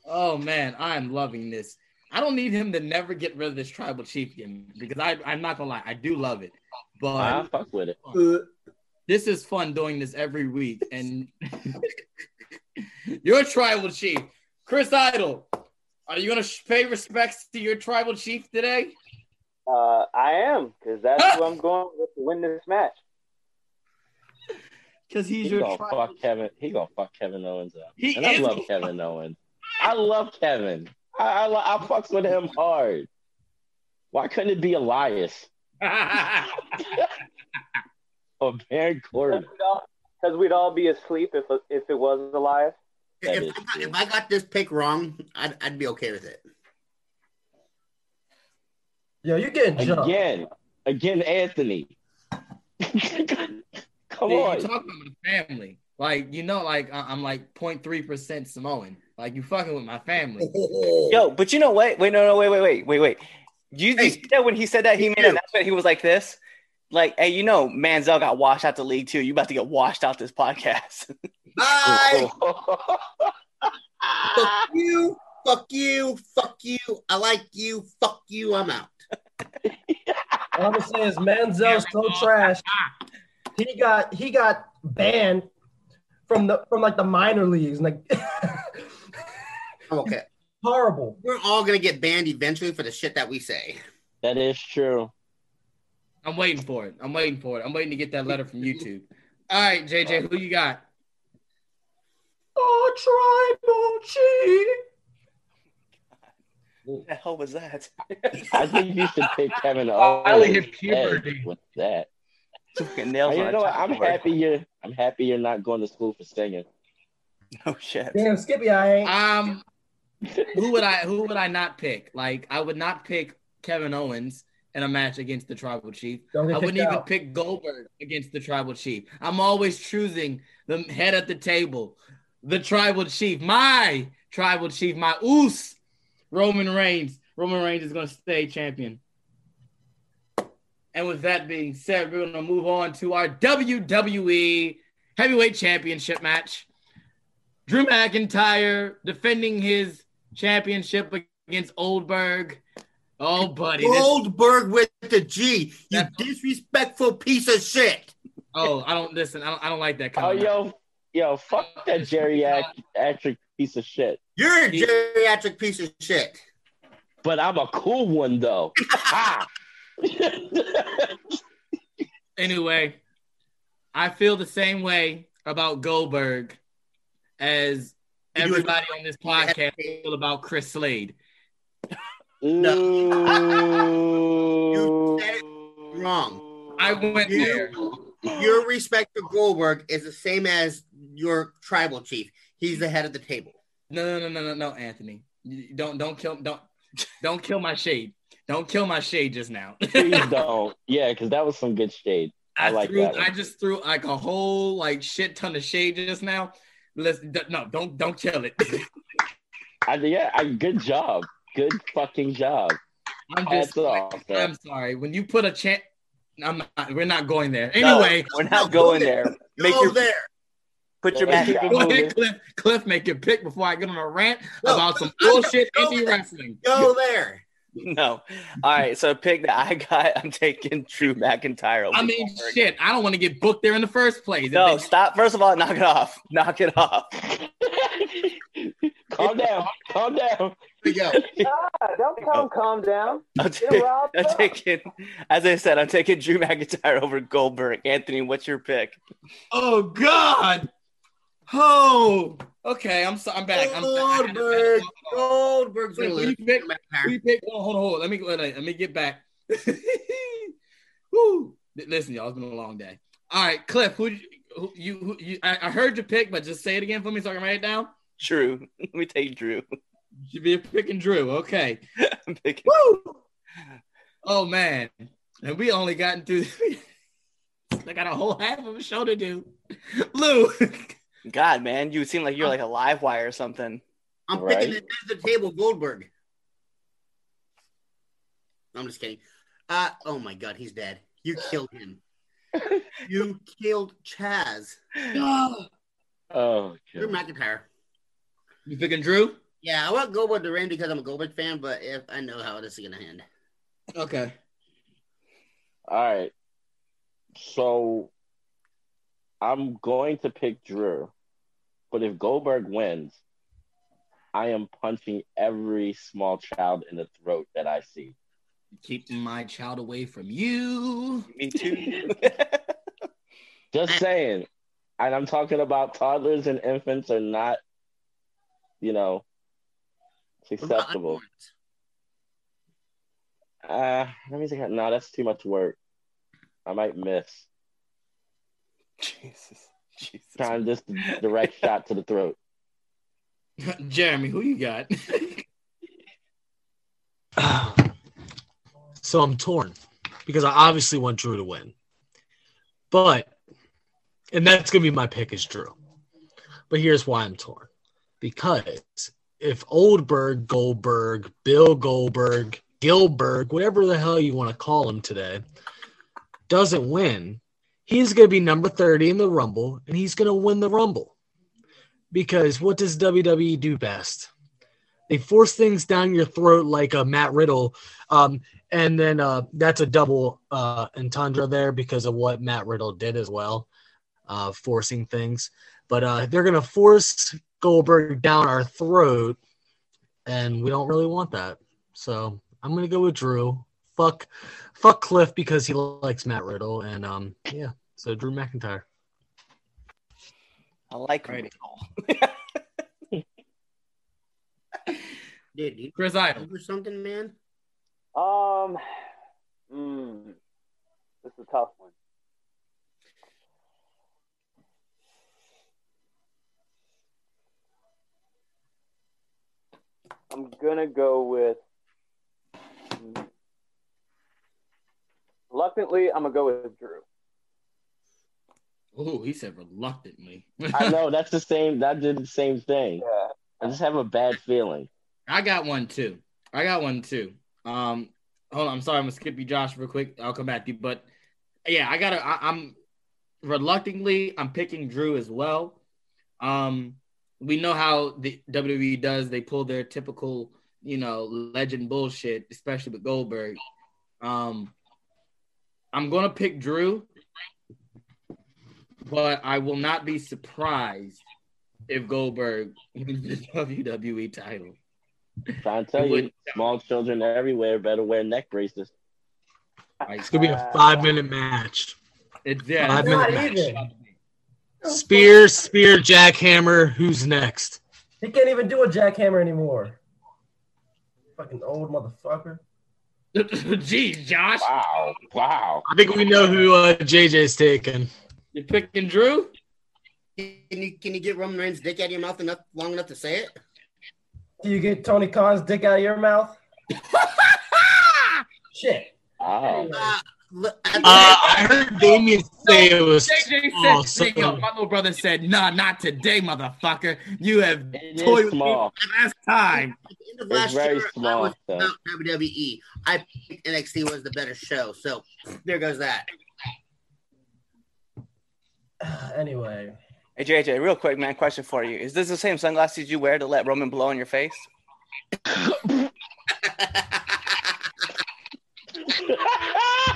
Oh man, I'm loving this. I don't need him to never get rid of this tribal chief again because I, I'm not gonna lie, I do love it. But I fuck with it. this is fun doing this every week. And your tribal chief, Chris Idol, are you gonna pay respects to your tribal chief today? Uh, I am because that's who I'm going with to win this match. Because he's He your gonna tribal. fuck Kevin. He gonna fuck Kevin Owens up. He and I love gonna- Kevin Owens. I love Kevin. I, I li- I fucks with him hard. Why couldn't it be Elias or Baron Corbin? Because we'd all be asleep if if it was Elias. If, I got, if I got this pick wrong, I'd, I'd be okay with it. Yo, you're getting jumped. Again, again, Anthony. Come Dude, on. You talk about my family. Like, you know, like I- I'm like 0.3% Samoan. Like you fucking with my family. Yo, but you know what? Wait, no, no, wait, wait, wait, wait, wait. You, you see that when he said that he made an announcement, he was like this. Like, hey, you know, Manziel got washed out the league too. You about to get washed out this podcast. Bye. fuck you. Fuck you. Fuck you. I like you. Fuck you. I'm out. All I'm gonna say is Manziel's so trash. He got he got banned from the from like the minor leagues. Like okay. horrible. We're all gonna get banned eventually for the shit that we say. That is true. I'm waiting for it. I'm waiting for it. I'm waiting to get that letter from YouTube. All right, JJ, oh. who you got? Oh, tribal chief. What the hell was that? I think you should pick Kevin I Owens hit puberty. head with that. Fucking nails you on know what? I'm happy you're. I'm happy you're not going to school for singing. Oh shit. Damn, Skippy, I ain't. Um, who would I who would I not pick? Like, I would not pick Kevin Owens in a match against the Tribal Chief. I wouldn't kicked even out. pick Goldberg against the Tribal Chief. I'm always choosing the head at the table, the Tribal Chief, my Tribal Chief, my oos, Roman Reigns. Roman Reigns is going to stay champion. And with that being said, we're going to move on to our WWE Heavyweight Championship match. Drew McIntyre defending his championship against Oldberg. Oh, buddy. this- with the G. You disrespectful piece of shit. oh, I don't listen. I don't, I don't like that Oh, kind of. yo, yo, fuck that geriatric piece of shit. You're a geriatric piece of shit. But I'm a cool one though. Ha! Anyway, I feel the same way about Goldberg as You do it- everybody on this podcast feel about Chris Slade. You said it wrong. I went You- there. Your respect for Goldberg is the same as your tribal chief. He's the head of the table. No, no, no, no, no, no, Anthony. Don't, don't kill, don't, don't kill my shade. Don't kill my shade just now. Please don't. Yeah, because that was some good shade. I, I, like threw, that. I just threw like a whole like shit ton of shade just now. Listen, d- no, don't, don't kill it. I, yeah, I, good job. Good fucking job. I'm just, Hats off. I'm sorry. When you put a chant, I'm not. We're not going there. No, Anyway, we're not going there. Make Go your there. put your Yeah, match. keep Go ahead, Cliff. Cliff, make your pick before I get on a rant No, about some no, no, bullshit indie wrestling. Go there. No. All right. So pick that I got. I'm taking Drew McIntyre. I mean, Goldberg. shit. I don't want to get booked there in the first place. No, they- stop. First of all, knock it off. Knock it off. calm down. Calm down. Here we go. Ah, don't tell him calm down. I'm, Get ta- I'm taking, as I said, I'm taking Drew McIntyre over Goldberg. Anthony, what's your pick? Oh God. Oh. Okay. I'm. So, I'm back. I'm Goldberg. Goldberg's Wait, gonna who pick? You pick? Hold on, oh, hold on, hold on. Let me let, let me get back. Woo. Listen, y'all. It's been a long day. All right, Cliff. Who who, you, who, you I, I heard your pick, but just say it again for me so I can write it down. Drew. Let me take Drew. Should be picking Drew. Okay. I'm picking. Woo! Oh man, and we only gotten through. I got a whole half of a show to do. Lou, God, man, you seem like you're like a live wire or something. I'm Right. picking the, the table Goldberg. I'm just kidding. Uh oh my god, he's dead. You killed him. you killed Chaz. Oh, Drew God. McIntyre. you picking Drew? Yeah, I won't go with the ring because I'm a Goldberg fan, but if I know how this is gonna end. Okay. All right. So I'm going to pick Drew, but if Goldberg wins, I am punching every small child in the throat that I see. Keeping my child away from you. Me too. Just saying. And I'm talking about toddlers and infants are not, you know, susceptible. Uh, let me think. No, that's too much work. I might miss. Jesus. Jesus. Trying just direct shot to the throat. Jeremy, who you got? So I'm torn because I obviously want Drew to win. But, and that's going to be my pick is Drew. But here's why I'm torn. Because if Oldberg, Goldberg, Bill Goldberg, Gilberg, whatever the hell you want to call him today, doesn't win, he's going to be number 30 in the Rumble and he's going to win the Rumble. Because what does WWE do best? They force things down your throat like a Matt Riddle. Um, and then uh, that's a double uh, entendre there because of what Matt Riddle did as well, uh, forcing things. But uh, they're going to force Goldberg down our throat, and we don't really want that. So I'm going to go with Drew. Fuck, fuck Cliff because he likes Matt Riddle, and um, yeah, so Drew McIntyre. I like Right. Riddle. Dude, you Chris Idol. or something, man? Um, mm, this is a tough one. I'm gonna go with. Reluctantly, I'm gonna go with Drew. Oh, he said reluctantly. I know that's the same. That did the same thing. Yeah. I just have a bad feeling. I got one too. I got one too. Um, hold on. I'm sorry. I'm gonna skip you, Josh, real quick. I'll come back to you. But yeah, I gotta. I, I'm reluctantly. I'm picking Drew as well. Um, we know how the WWE does. They pull their typical, you know, legend bullshit, especially with Goldberg. Um, I'm gonna pick Drew, but I will not be surprised if Goldberg wins the WWE title. trying to tell you, small children everywhere better wear neck braces. It's gonna be a five minute match. It's yeah. Five it's- minute match. even. Spear, spear, jackhammer. Who's next? He can't even do a jackhammer anymore. Fucking old motherfucker. Jeez, Josh, Wow, wow. I think we know who uh, JJ's taking. you're picking Drew. Can you can you get Roman Reigns' dick out of your mouth enough long enough to say it? Do you get Tony Khan's dick out of your mouth? Shit. Wow. Uh, look, Uh, I heard Damien say it was JJ small. said, so- yo, my little brother said, nah, not today, motherfucker. You have It toyed is with me small. last time. at the end of It's last very year, I small, was though. about WWE. I picked NXT was the better show, so there goes that. Anyway, Hey JJ, real quick, man. Question for you: Is this the same sunglasses you wear to let Roman blow in your face?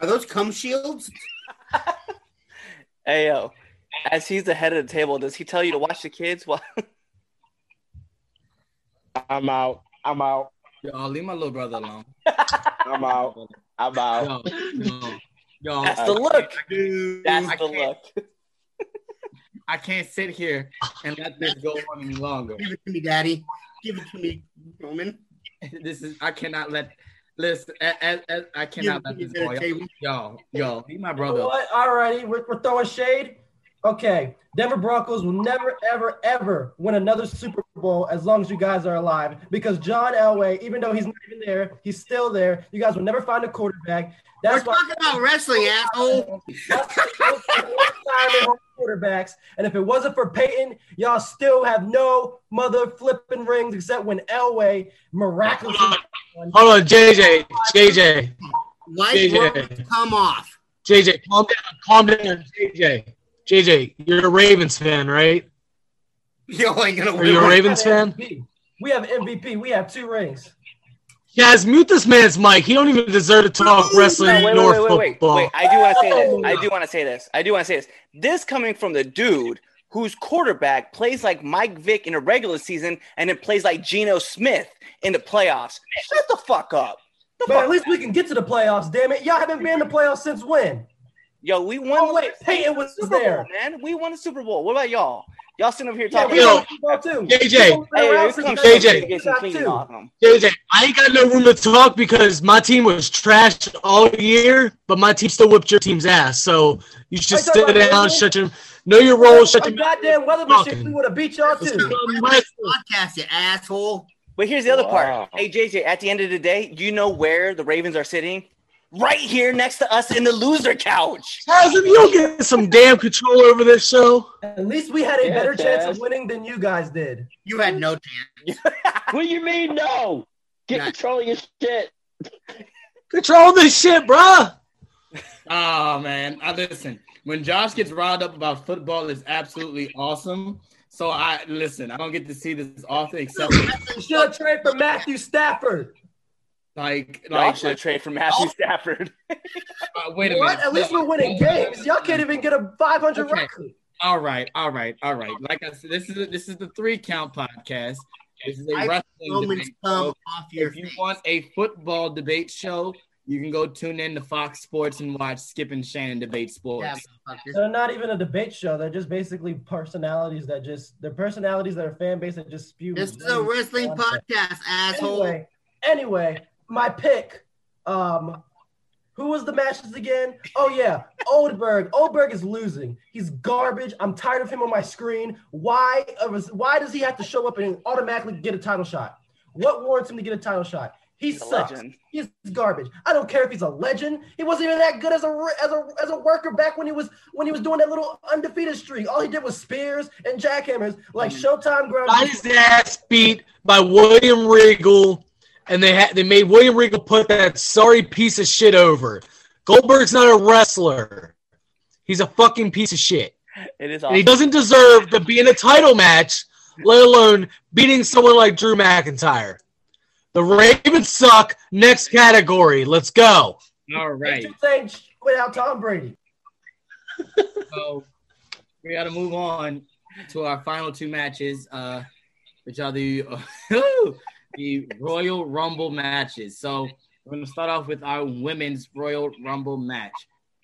Are those cum shields? Hey yo, as he's the head of the table, does he tell you to watch the kids? Well, I'm out. I'm out. Yo, leave my little brother alone. I'm out. I'm out. Yo, yo, yo, that's the look. dude, That's I the can't- look. I can't sit here and let this go on any longer. Give it to me, Daddy. Give it to me, Roman. This is I cannot let Listen, as, as, I cannot let this go. Yo, yo, be my brother. What? Alrighty, we're, we're throwing shade. Okay, Denver Broncos will never, ever, ever win another Super Bowl as long as you guys are alive. Because John Elway, even though he's not even there, he's still there. You guys will never find a quarterback. That's We're talking about wrestling, asshole. quarterbacks. And if it wasn't for Peyton, y'all still have no mother flipping rings except when Elway miraculously. Hold on, JJ. JJ. White JJ. come off. JJ, calm down. Calm down, JJ. JJ, you're a Ravens fan, right? Yo, ain't gonna Are you a Ravens fan? We have MVP. We have two rings. Yes, mute this man's mic. He don't even deserve to talk wrestling No, wait, nor wait, wait, wait, wait, football. wait. I do want to say this. I do oh. want to say this. I do want to say this. This coming from the dude whose quarterback plays like Mike Vick in a regular season and then plays like Geno Smith in the playoffs. Shut the fuck up. But at least we can get to the playoffs, damn it. Y'all haven't been in the playoffs since when? Yo, we won. Oh, wait, Peyton was Super there. Bowl, man. We won the Super Bowl. What about y'all? Y'all sitting over here talking. we Yo, won the Super Bowl too. JJ. Hey, around here since comes JJ. JJ. Get some got cleaning two. off him. JJ, I ain't got no room to talk because my team was trashed all year, but my team still whipped your team's ass. So you should Are you talking sit down, Ravens? shut your know your role, shut A your goddamn weather shit, Fucking- we would have beat y'all Let's too. go wrestling. Podcast, you asshole. But here's the other Wow. part. Hey, JJ, at the end of the day, you know where the Ravens are sitting? Right here next to us in the loser couch. Guys, if you don't get some damn control over this show, At least we had a Yeah, better chance of winning than you guys did. You had no chance. What do you mean no? Get Nah. control of your shit. control this shit, bruh. Oh man, I listen. When Josh gets riled up about football, it's absolutely awesome. So I listen. I don't get to see this often, except should have traded for Matthew Stafford. like Y'all like. should trade for Matthew Stafford. uh, wait a What? minute. At least we're winning games. Y'all can't even get a 500 Okay. record. All right, all right, all right. Like I said, this is a, this is the three count podcast. This is a I- wrestling debate come show. off your If you face. want a football debate show, you can go tune in to Fox Sports and watch Skip and Shannon debate sports. Yeah. They're not even a debate show. They're just basically personalities that just they're personalities that are fan base that just spew. This is a wrestling content. podcast, asshole. Anyway, anyway, my pick. Um, who was the matches again? Oh yeah, Oldberg. Oldberg is losing. He's garbage. I'm tired of him on my screen. Why? uh, Why does he have to show up and automatically get a title shot? What warrants him to get a title shot? He He's a sucks. legend. He's garbage. I don't care if he's a legend. He wasn't even that good as a as a as a worker back when he was when he was doing that little undefeated streak. All he did was spears and jackhammers like mm-hmm. Showtime ground. Got his ass beat by William Regal, and they had they made William Regal put that sorry piece of shit over. Goldberg's not a wrestler. He's a fucking piece of shit. It is And he doesn't deserve to be in a title match, let alone beating someone like Drew McIntyre. The Ravens suck. Next category. Let's go. All right. Two things without Tom Brady. So we got to move on to our final two matches, uh, which are the the Royal Rumble matches. So we're going to start off with our women's Royal Rumble match.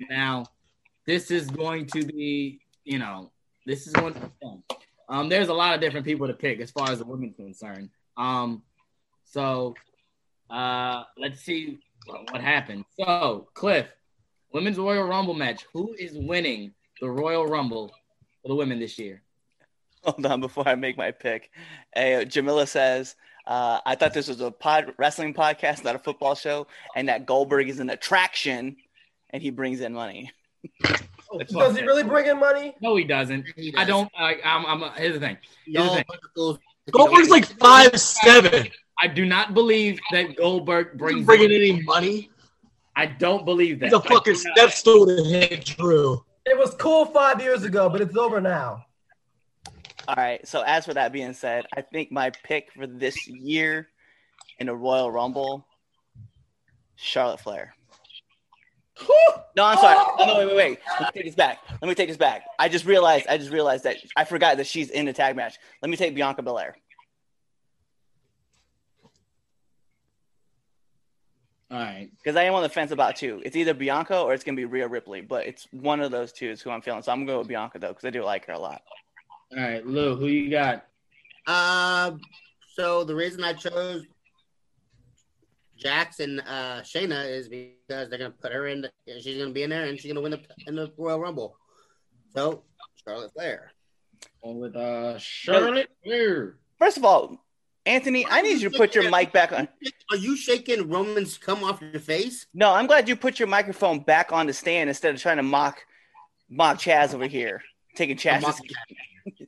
Now, this is going to be, you know, this is going to be fun. Um, there's a lot of different people to pick as far as the women's concerned. Um, so uh, let's see what, what happened. So, Cliff, women's Royal Rumble match. Who is winning the Royal Rumble for the women this year? Hold on before I make my pick. Hey, Jamila says, uh, I thought this was a pod wrestling podcast, not a football show, and that Goldberg is an attraction and he brings in money. Does he really bring in money? No, he doesn't. I don't. I, I'm, I'm. Here's the thing. Here's the thing. Goldberg's like five seven. I do not believe that Goldberg brings Bringing any money? I don't believe that. He's a I fucking do not. step stool to hit Drew. It was cool five years ago, but it's over now. All right. So as for that being said, I think my pick for this year in the Royal Rumble, Charlotte Flair. No, I'm sorry. Oh, no, wait, wait, wait. Let me take this back. Let me take this back. I just realized. I just realized that I forgot that she's in the tag match. Let me take Bianca Belair. All right. Because I am on the fence about two. It's either Bianca or it's gonna be Rhea Ripley, but it's one of those two is who I'm feeling. So I'm gonna go with Bianca though, because I do like her a lot. All right, Lou, who you got? Uh, so the reason I chose Jax and uh, Shayna is because they're gonna put her in. The, she's gonna be in there and she's gonna win the in the Royal Rumble. So Charlotte Flair. Going with uh, Charlotte Flair. First of all, Anthony, I need you to put your mic back on. Are you shaking Roman's come off your face? No, I'm glad you put your microphone back on the stand instead of trying to mock mock Chaz over here, taking Chaz's.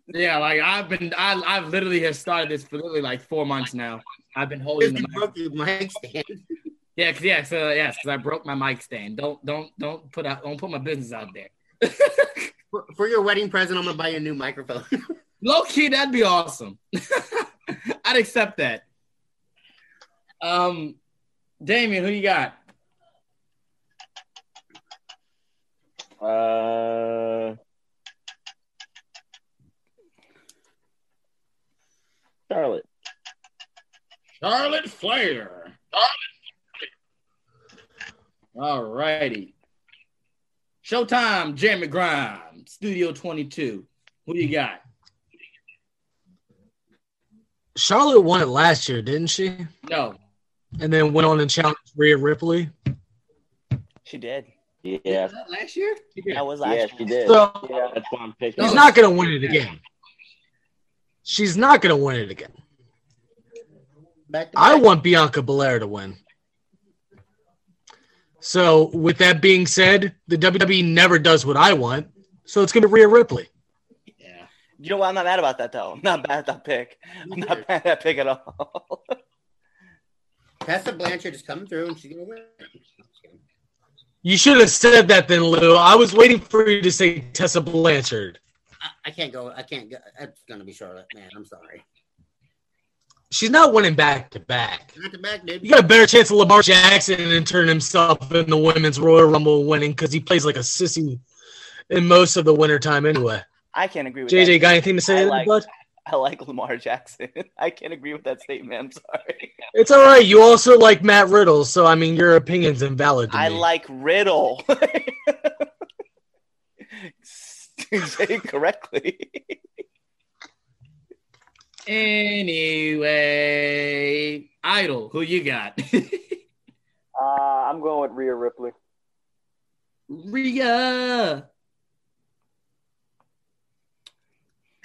Yeah, like I've been, I, I've literally have started this for literally like four months now. I've been holding the mic. broke your mic stand. Yeah, cause yeah, so yes, because I broke my mic stand. Don't, don't, don't put out, don't put my business out there. For, for your wedding present, I'm gonna buy you a new microphone. Low key, that'd be awesome. I'd accept that. Um, Damien, who you got? Uh, Charlotte. Charlotte Flair. All righty. Showtime, Jeremy Grimes, Studio 22. Who you got? Charlotte won it last year, didn't she? No. And then went on and challenged Rhea Ripley. She did. Yeah. Last year? That was last Yeah, year. she did. So- yeah, that's why I'm picking. She's not going to win it again. She's not going to win it again. Back to I want Bianca Belair to win. So, with that being said, the WWE never does what I want. So it's going to be Rhea Ripley. You know what? I'm not mad about that though. I'm not mad at that pick. I'm not mad at that pick at all. Tessa Blanchard is coming through and she's gonna win. You should have said that then, Lou. I was waiting for you to say Tessa Blanchard. I, I can't go. I can't go. It's gonna be Charlotte, man. I'm sorry. She's not winning back to back. Back to back, dude. You got a better chance of Lamar Jackson and turn himself in the women's Royal Rumble winning because he plays like a sissy in most of the wintertime anyway. I can't agree with that. JJ, that. got anything to say I like, bud? I like Lamar Jackson. I can't agree with that statement. I'm sorry. It's all right. You also like Matt Riddle, so I mean your opinion's invalid to I me. like Riddle. Say it correctly. Anyway, Idol, who you got? Uh, I'm going with Rhea Ripley. Rhea.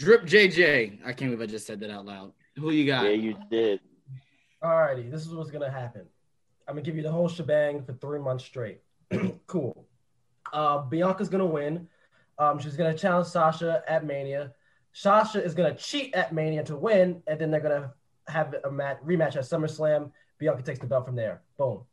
Drip JJ. I can't believe I just said that out loud. Who you got? Yeah, you did. Alrighty, this is what's gonna happen. I'm gonna give you the whole shebang for three months straight. cool. Uh, Bianca's gonna win. Um, she's gonna challenge Sasha at Mania. Sasha is gonna cheat at Mania to win, and then they're gonna have a mat- rematch at SummerSlam. Bianca takes the belt from there. Boom.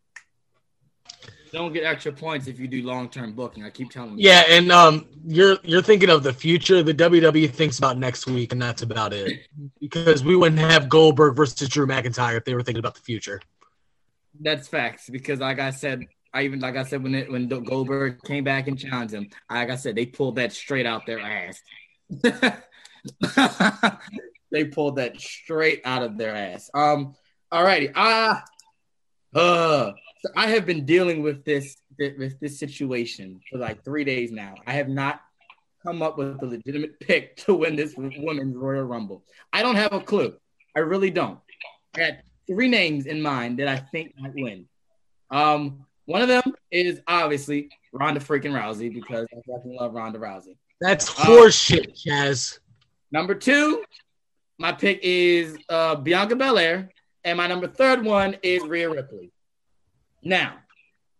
Don't get extra points if you do long term booking. I keep telling you. Yeah, and um, you're you're thinking of the future. The WWE thinks about next week, and that's about it. Because we wouldn't have Goldberg versus Drew McIntyre if they were thinking about the future. That's facts because, like I said, I even like I said when it, when Goldberg came back and challenged him, like I said, they pulled that straight out their ass. they pulled that straight out of their ass. Um, alrighty. Ah, uh, so I have been dealing with this with this situation for like three days now. I have not come up with a legitimate pick to win this women's Royal Rumble. I don't have a clue. I really don't. I got three names in mind that I think might win. Um, one of them is obviously Ronda freaking Rousey because I fucking love Ronda Rousey. That's horseshit, Chaz. Number two, my pick is uh, Bianca Belair, and my number third one is Rhea Ripley. Now,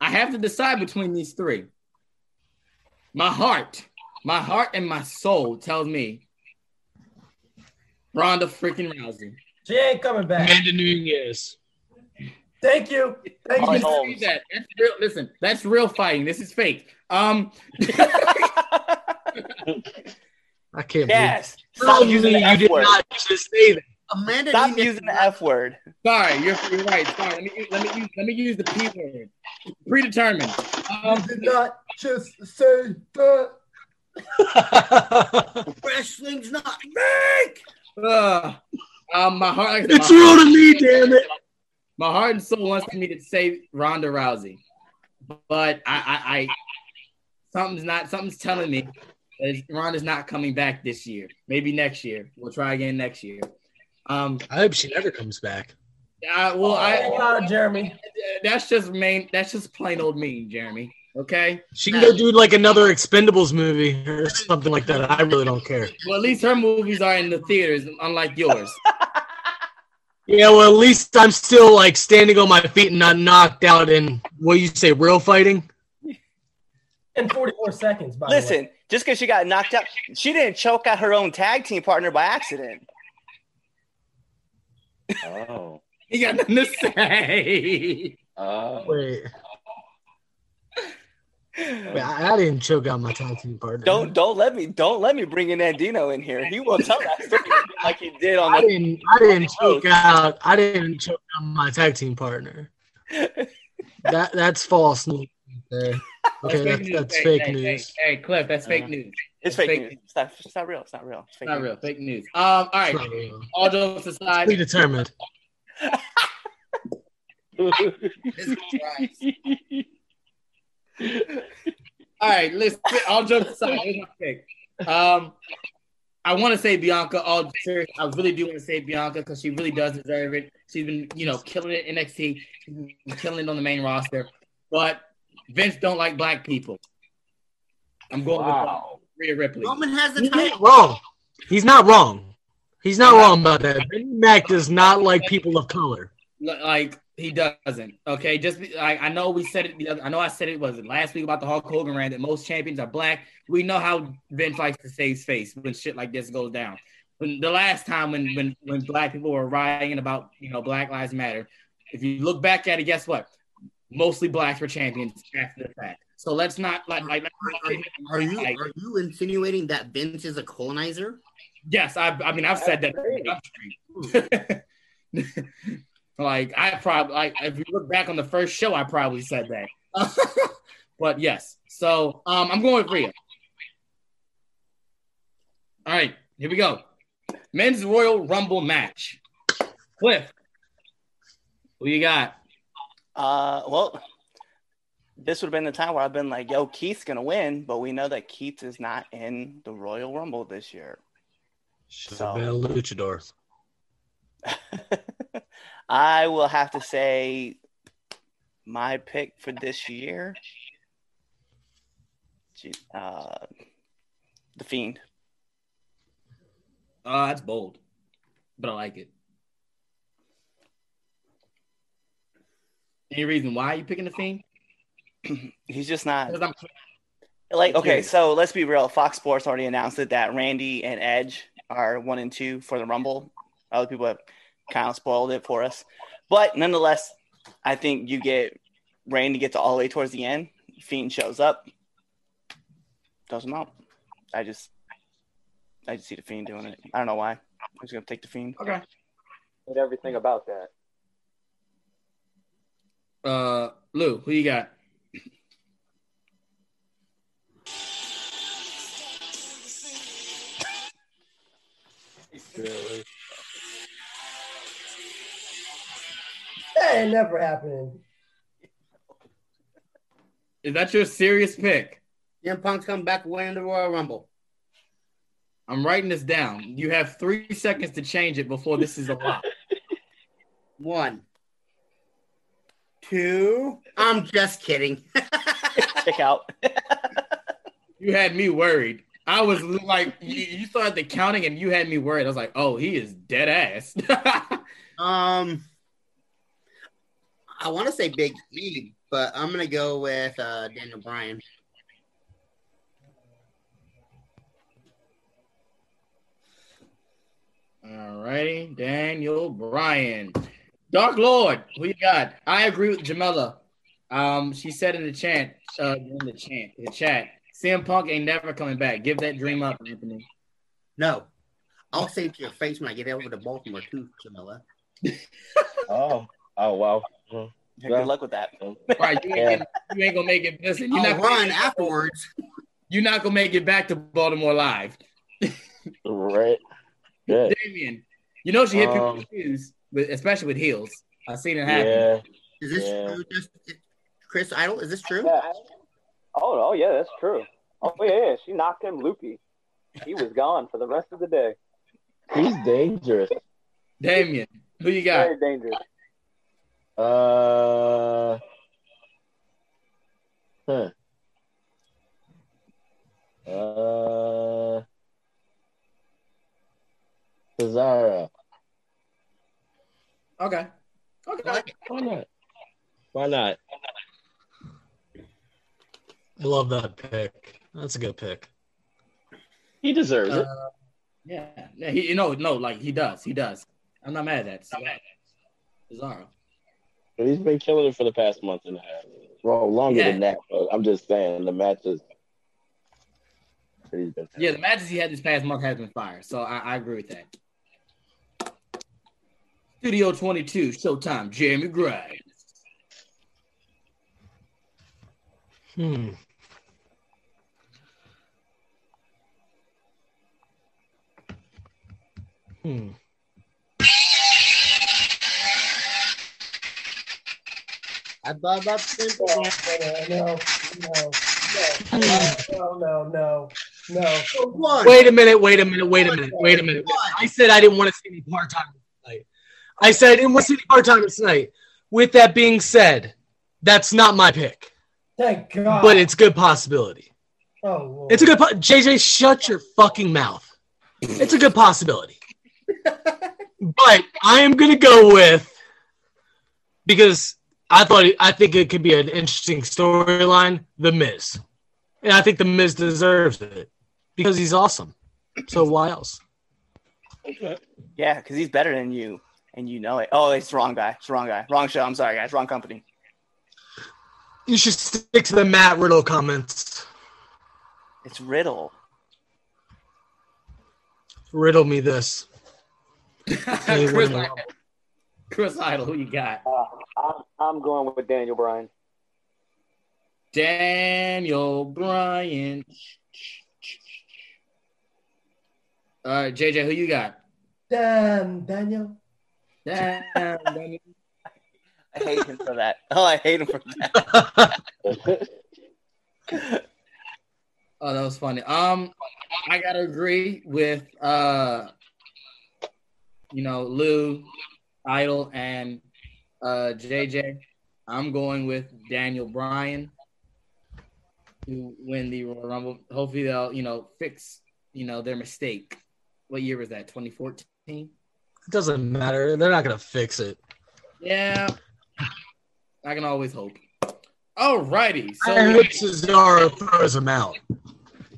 I have to decide between these three. My heart, my heart and my soul tells me Ronda freaking Rousey. She ain't coming back. Amanda Nunes. Thank you. Thank You you. see that. That's real. Listen, that's real fighting. This is fake. Um, I can't Yes. believe Stop using you did not just say that. Amanda Stop Nunes- using the F word. sorry, you're, you're right. Sorry, let me use, let me use let me use the P word. Predetermined. Um, did not just say that. Wrestling's not fake. uh, um, my heart. Like It's my, real to me, damn it. my heart and soul wants me to say Ronda Rousey, but I, I, I something's not something's telling me that Ronda's not coming back this year. Maybe next year. We'll try again next year. Um, I hope she never comes back. I, well, I Take it out Jeremy. that's just main. That's just plain old me, Jeremy. Okay. She can go do like another Expendables movie or something like that. I really don't care. Well, at least her movies are in the theaters, unlike yours. Yeah, well, at least I'm still like standing on my feet and not knocked out in what do you say, real fighting. In 44 seconds, by the way. Listen, just because she got knocked out, she didn't choke out her own tag team partner by accident. Oh. he got nothing to say. Oh. Wait. Wait, I, I didn't choke out my tag team partner. Don't don't let me don't let me bring in Andino in here. He will tell that story like he did on I the. didn't. I didn't choke out. I didn't choke out my tag team partner. That that's false news. There. Okay, that's, news. that's Hey, fake hey, news. Hey, hey, Cliff, that's fake Uh, news. It's That's fake news. It's not, it's not real. It's not real. It's fake Not news. real. Fake news. Um. All right. It's not real. All jokes aside. Predetermined. All right, listen. All jokes aside, here's my pick. Um, I want to say Bianca. All serious, I really do want to say Bianca because she really does deserve it. She's been, you know, killing it in NXT, killing it on the main roster. But Vince don't like black people. I'm going Wow. with Rhea Ripley. Roman has the He's title. wrong. He's not wrong. He's not wrong about that. Vinnie Mac does not like people of color. Like he doesn't. Okay, just like I know we said it. The other, I know I said it was it last week about the Hulk Hogan rant that most champions are black. We know how Vince likes to save his face when shit like this goes down. When the last time when when when black people were rioting about you know Black Lives Matter, if you look back at it, guess what? Mostly blacks were champions after the fact. So let's not like like. Are, are you are you insinuating that Vince is a colonizer? Yes, I, I mean I've said that. like I probably like if you look back on the first show, I probably said that. but yes, so um, I'm going with Rhea. All right, here we go. Men's Royal Rumble match. Cliff, who you got? Uh, well, this would have been the time where I've been like, "Yo, Keith's gonna win," but we know that Keith is not in the Royal Rumble this year. Should have been a luchador. I will have to say my pick for this year, uh, the Fiend. Uh, that's bold, but I like it. Any reason why you picking the Fiend? He's just not. Like okay. So let's be real. Fox Sports already announced it that Randy and Edge are one and two for the Rumble. Other people have kind of spoiled it for us, but nonetheless, I think you get Randy gets all the way towards the end. Fiend shows up, does him out. I just, I just see the Fiend doing it. I don't know why. I'm just gonna take the Fiend. Okay. Hate everything about that. Uh, Lou, who you got? That ain't never happening. Is that your serious pick? CM Punk's coming back winning the Royal Rumble. I'm writing this down. You have three seconds to change it before this is a lot. One. Two. I'm just kidding. Check out. You had me worried. I was like, you, you started the counting and you had me worried. I was like, oh, he is dead ass. Um, I want to say Big E, but I'm gonna go with uh, Daniel Bryan. All righty, Daniel Bryan. Dark Lord, who you got? I agree with Jamila. Um, she said in the chant, uh, in the chant, the chat, CM Punk ain't never coming back. Give that dream up, Anthony. No, I'll say it to your face when I get over to Baltimore too, Jamila. Oh, oh wow. Yeah, good luck with that. Right, you ain't, Yeah. you ain't gonna make it. Listen, you're I'll not gonna run afterwards. You're not gonna make it back to Baltimore live. Right. Good. Damien, you know she hit people Um, with shoes, with, especially with heels. I've seen it happen. Yeah. Is this Yeah. true? Just Chris Idol? Is this true? Yeah. Oh, oh yeah, that's true. Oh yeah, yeah, she knocked him loopy. He was gone for the rest of the day. He's dangerous. Damien, who you got? Very dangerous. Uh, Huh. Uh, Cesaro. Okay. Okay. Why not? Why not? I love that pick. That's a good pick. He deserves it. Uh, yeah. yeah. He, you know, no, like he does. He does. I'm not mad at that. Cesaro. He's been killing it for the past month and a half. Well, longer Yeah. than that, but I'm just saying the matches. that Yeah, the matches he had this past month has been fire. So I, I agree with that. Studio 22, Showtime, Jeremy Grimes. Hmm. Hmm. I thought about this. No, no, no, no, no, no. One. Wait a minute, wait a minute, wait a minute, wait a minute. I said I didn't want to see any part timers tonight. I said I didn't want to see any part timers tonight. With that being said, that's not my pick, Thank God. but it's a good possibility. oh, Lord. It's a good po- JJ, shut your fucking mouth. It's a good possibility. But I am gonna go with because I thought I think it could be an interesting storyline, The Miz. And I think The Miz deserves it because he's awesome. So why else? Yeah, because he's better than you, and you know it. Oh, it's the wrong guy. It's the wrong guy. Wrong show. I'm sorry, guys. Wrong company. You should stick to the Matt Riddle comments. It's Riddle. Riddle me this. Hey, Chris, wait. Idol. Chris Idol, who you got? Uh, I'm, I'm going with Daniel Bryan. Daniel Bryan. All right, JJ, who you got? Damn, Daniel. Damn, Daniel. I hate him for that. Oh, I hate him for that. Oh, that was funny. Um, I gotta agree with uh, you know, Lou, Idol, and uh JJ. I'm going with Daniel Bryan to win the Royal Rumble. Hopefully, they'll you know fix you know their mistake. What year was that? 2014. It doesn't matter. They're not gonna fix it. Yeah, I can always hope. Alrighty, so I hope Cesaro throws him out.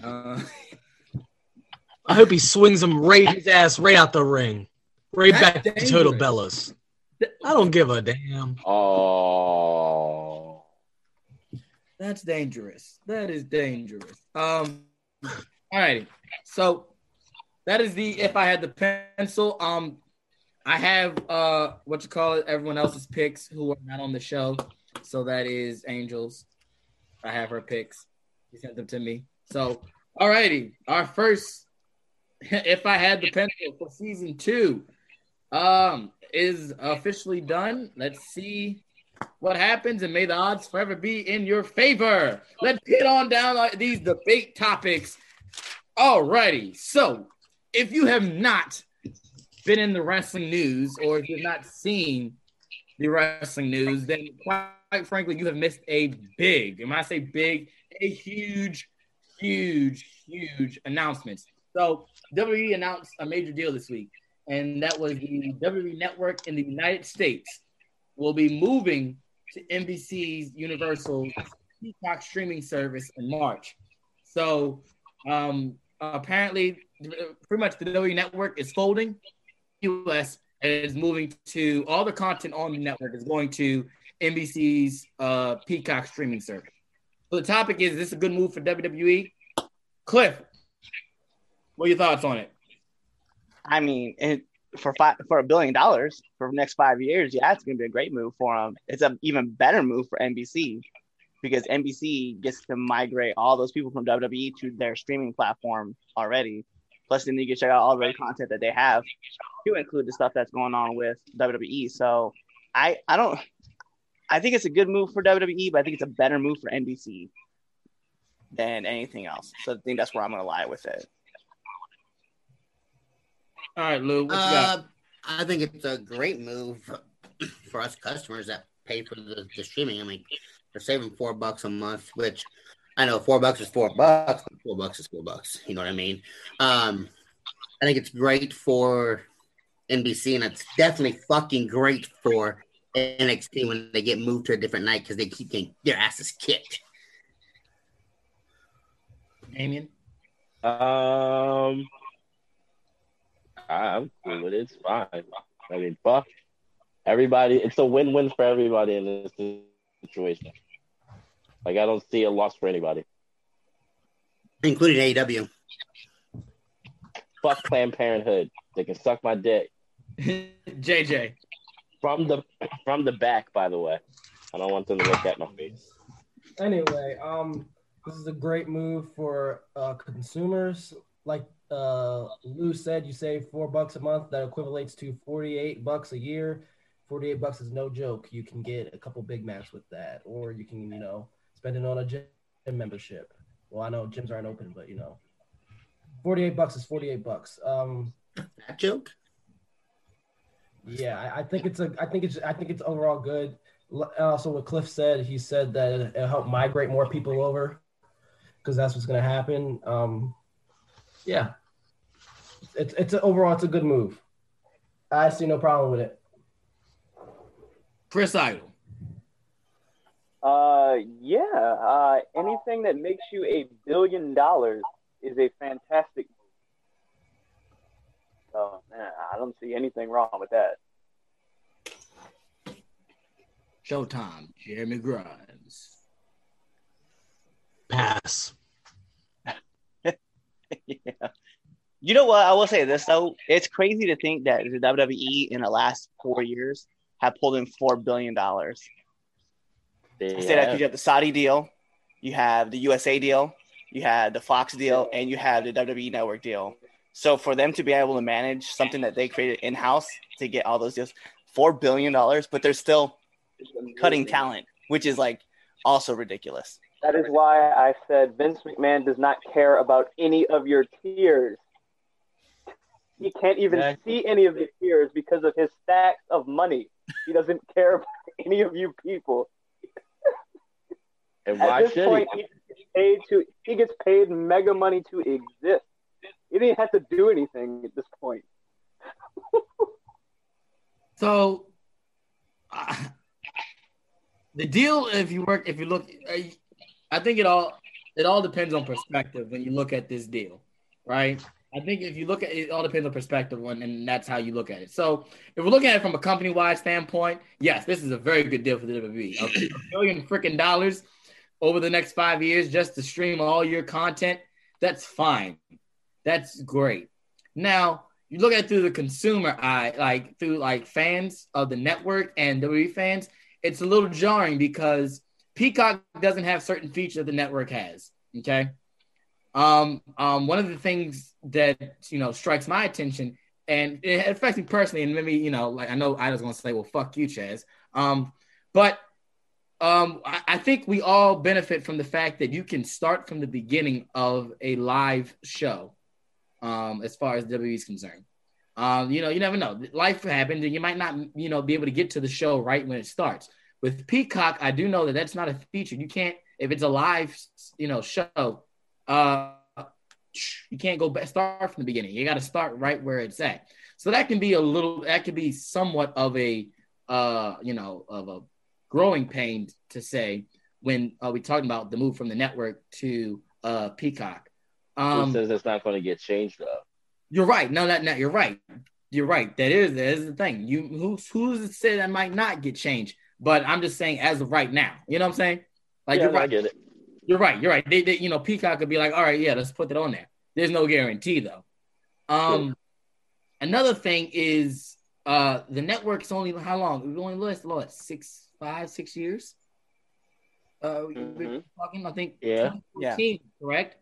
uh, I hope he swings him right his ass right out the ring, right That's back to Total. Bellas. I don't give a damn. Oh, That's dangerous. That is dangerous. Um, all righty. So that is the if I had the pencil. Um, I have uh what you call it, everyone else's picks who are not on the show. So that is Angels. I have her picks. She sent them to me. So all righty. Our first if I had the pencil for season two um is officially done. Let's see what happens, and may the odds forever be in your favor. Let's get on down like these debate topics. Alrighty, so if you have not been in the wrestling news, or if you've not seen the wrestling news, then quite frankly, you have missed a big, and when I say big, a huge, huge, huge announcement. So WWE announced a major deal this week, and that was the WWE Network in the United States will be moving to NBC's Universal Peacock streaming service in March. So um, apparently, pretty much the WWE Network is folding. US is moving to all the content on the network is going to NBC's uh, Peacock streaming service. So the topic is: Is this a good move for WWE? Cliff, what are your thoughts on it? I mean, it, for five, for a billion dollars for the next five years, yeah, it's going to be a great move for them. It's an even better move for NBC because NBC gets to migrate all those people from WWE to their streaming platform already. Plus, then you can check out all the content that they have to include the stuff that's going on with WWE. So, I I don't. I think it's a good move for WWE, but I think it's a better move for NBC than anything else. So I think that's where I'm going to lie with it. All right, Lou, what you got? Uh, I think it's a great move for us customers that pay for the, the streaming. I mean, they're saving four bucks a month, which I know four bucks is four bucks, but four bucks is four bucks. You know what I mean? Um, I think it's great for NBC, and it's definitely fucking great for NXT when they get moved to a different night because they keep getting their asses kicked. Damien? Um, I'm cool with it. It's fine. I mean, fuck everybody. It's a win-win for everybody in this situation. Like, I don't see a loss for anybody. including AEW. Fuck Planned Parenthood. They can suck my dick JJ. from the from the back. By the way, I don't want them to look at my face. Anyway, um, this is a great move for uh, consumers. Like uh, Lou said, you save four bucks a month. That equates to forty-eight bucks a year. Forty-eight bucks is no joke. You can get a couple Big Macs with that, or you can, you know, spend it on a gym membership. Well, I know gyms aren't open, but you know, forty-eight bucks is forty-eight bucks. Um, That joke? yeah, I, I think it's a. I think it's. I think it's overall good. Also, what Cliff said, he said that it- it'll help migrate more people over, because that's what's going to happen. Um, yeah, it's it's a, overall it's a good move. I see no problem with it. Chris Idol. Uh, yeah. Uh, anything that makes you a billion dollars is a fantastic move. So, man, I don't see anything wrong with that. Showtime. Jeremy Grimes. Pass. yeah. You know what? I will say this though. It's crazy to think that the WWE in the last four years have pulled in four billion dollars. They Say that you have the Saudi deal, you have the USA deal, you have the Fox deal, and you have the WWE Network deal. So for them to be able to manage something that they created in house to get all those deals, four billion dollars, but they're still cutting talent, which is like also ridiculous. That is why I said Vince McMahon does not care about any of your tiers. He can't even see any of the tiers because of his stacks of money. He doesn't care about any of you people. And At why this should point, he? he gets paid to he gets paid mega money to exist. He didn't have to do anything at this point. So, uh, the deal, if you work, if you look, uh, I think it all it all depends on perspective when you look at this deal, right? I think if you look at it, it all depends on perspective, when, and that's how you look at it. So, if we're looking at it from a company wide standpoint, yes, this is a very good deal for the WWE. Okay, a billion freaking dollars over the next five years just to stream all your content, that's fine. That's great. Now, you look at it through the consumer eye, like through like fans of the network and WWE fans, it's a little jarring because Peacock doesn't have certain features that the network has. Okay. Um, um, one of the things that you know strikes my attention and it affects me personally, and maybe you know, like I know I was gonna say, well, fuck you, Chaz. Um, but um, I, I think we all benefit from the fact that you can start from the beginning of a live show, um, as far as WWE is concerned. Um, you know, you never know. Life happens, and you might not, you know, be able to get to the show right when it starts. With Peacock, I do know that that's not a feature. You can't, if it's a live, you know, show, uh, you can't go back, start from the beginning. You got to start right where it's at. So that can be a little, that can be somewhat of a, uh, you know, of a growing pain to say when uh, we talking about the move from the network to uh, Peacock. Who Um, says it's not going to get changed though? you're right. No, that, no, you're right. You're right. That is that is the thing. You who's who's to say that might not get changed? But I'm just saying as of right now. You know what I'm saying? Like Yeah, you're no, I get it. You're right. You're right. They, they, you know, Peacock could be like, all right, yeah, let's put that on there. There's no guarantee though. Um, another thing is uh the network's only how long? We've only lost what six, five, six years. Uh, we- we're talking. I think. Yeah. 2014, Correct.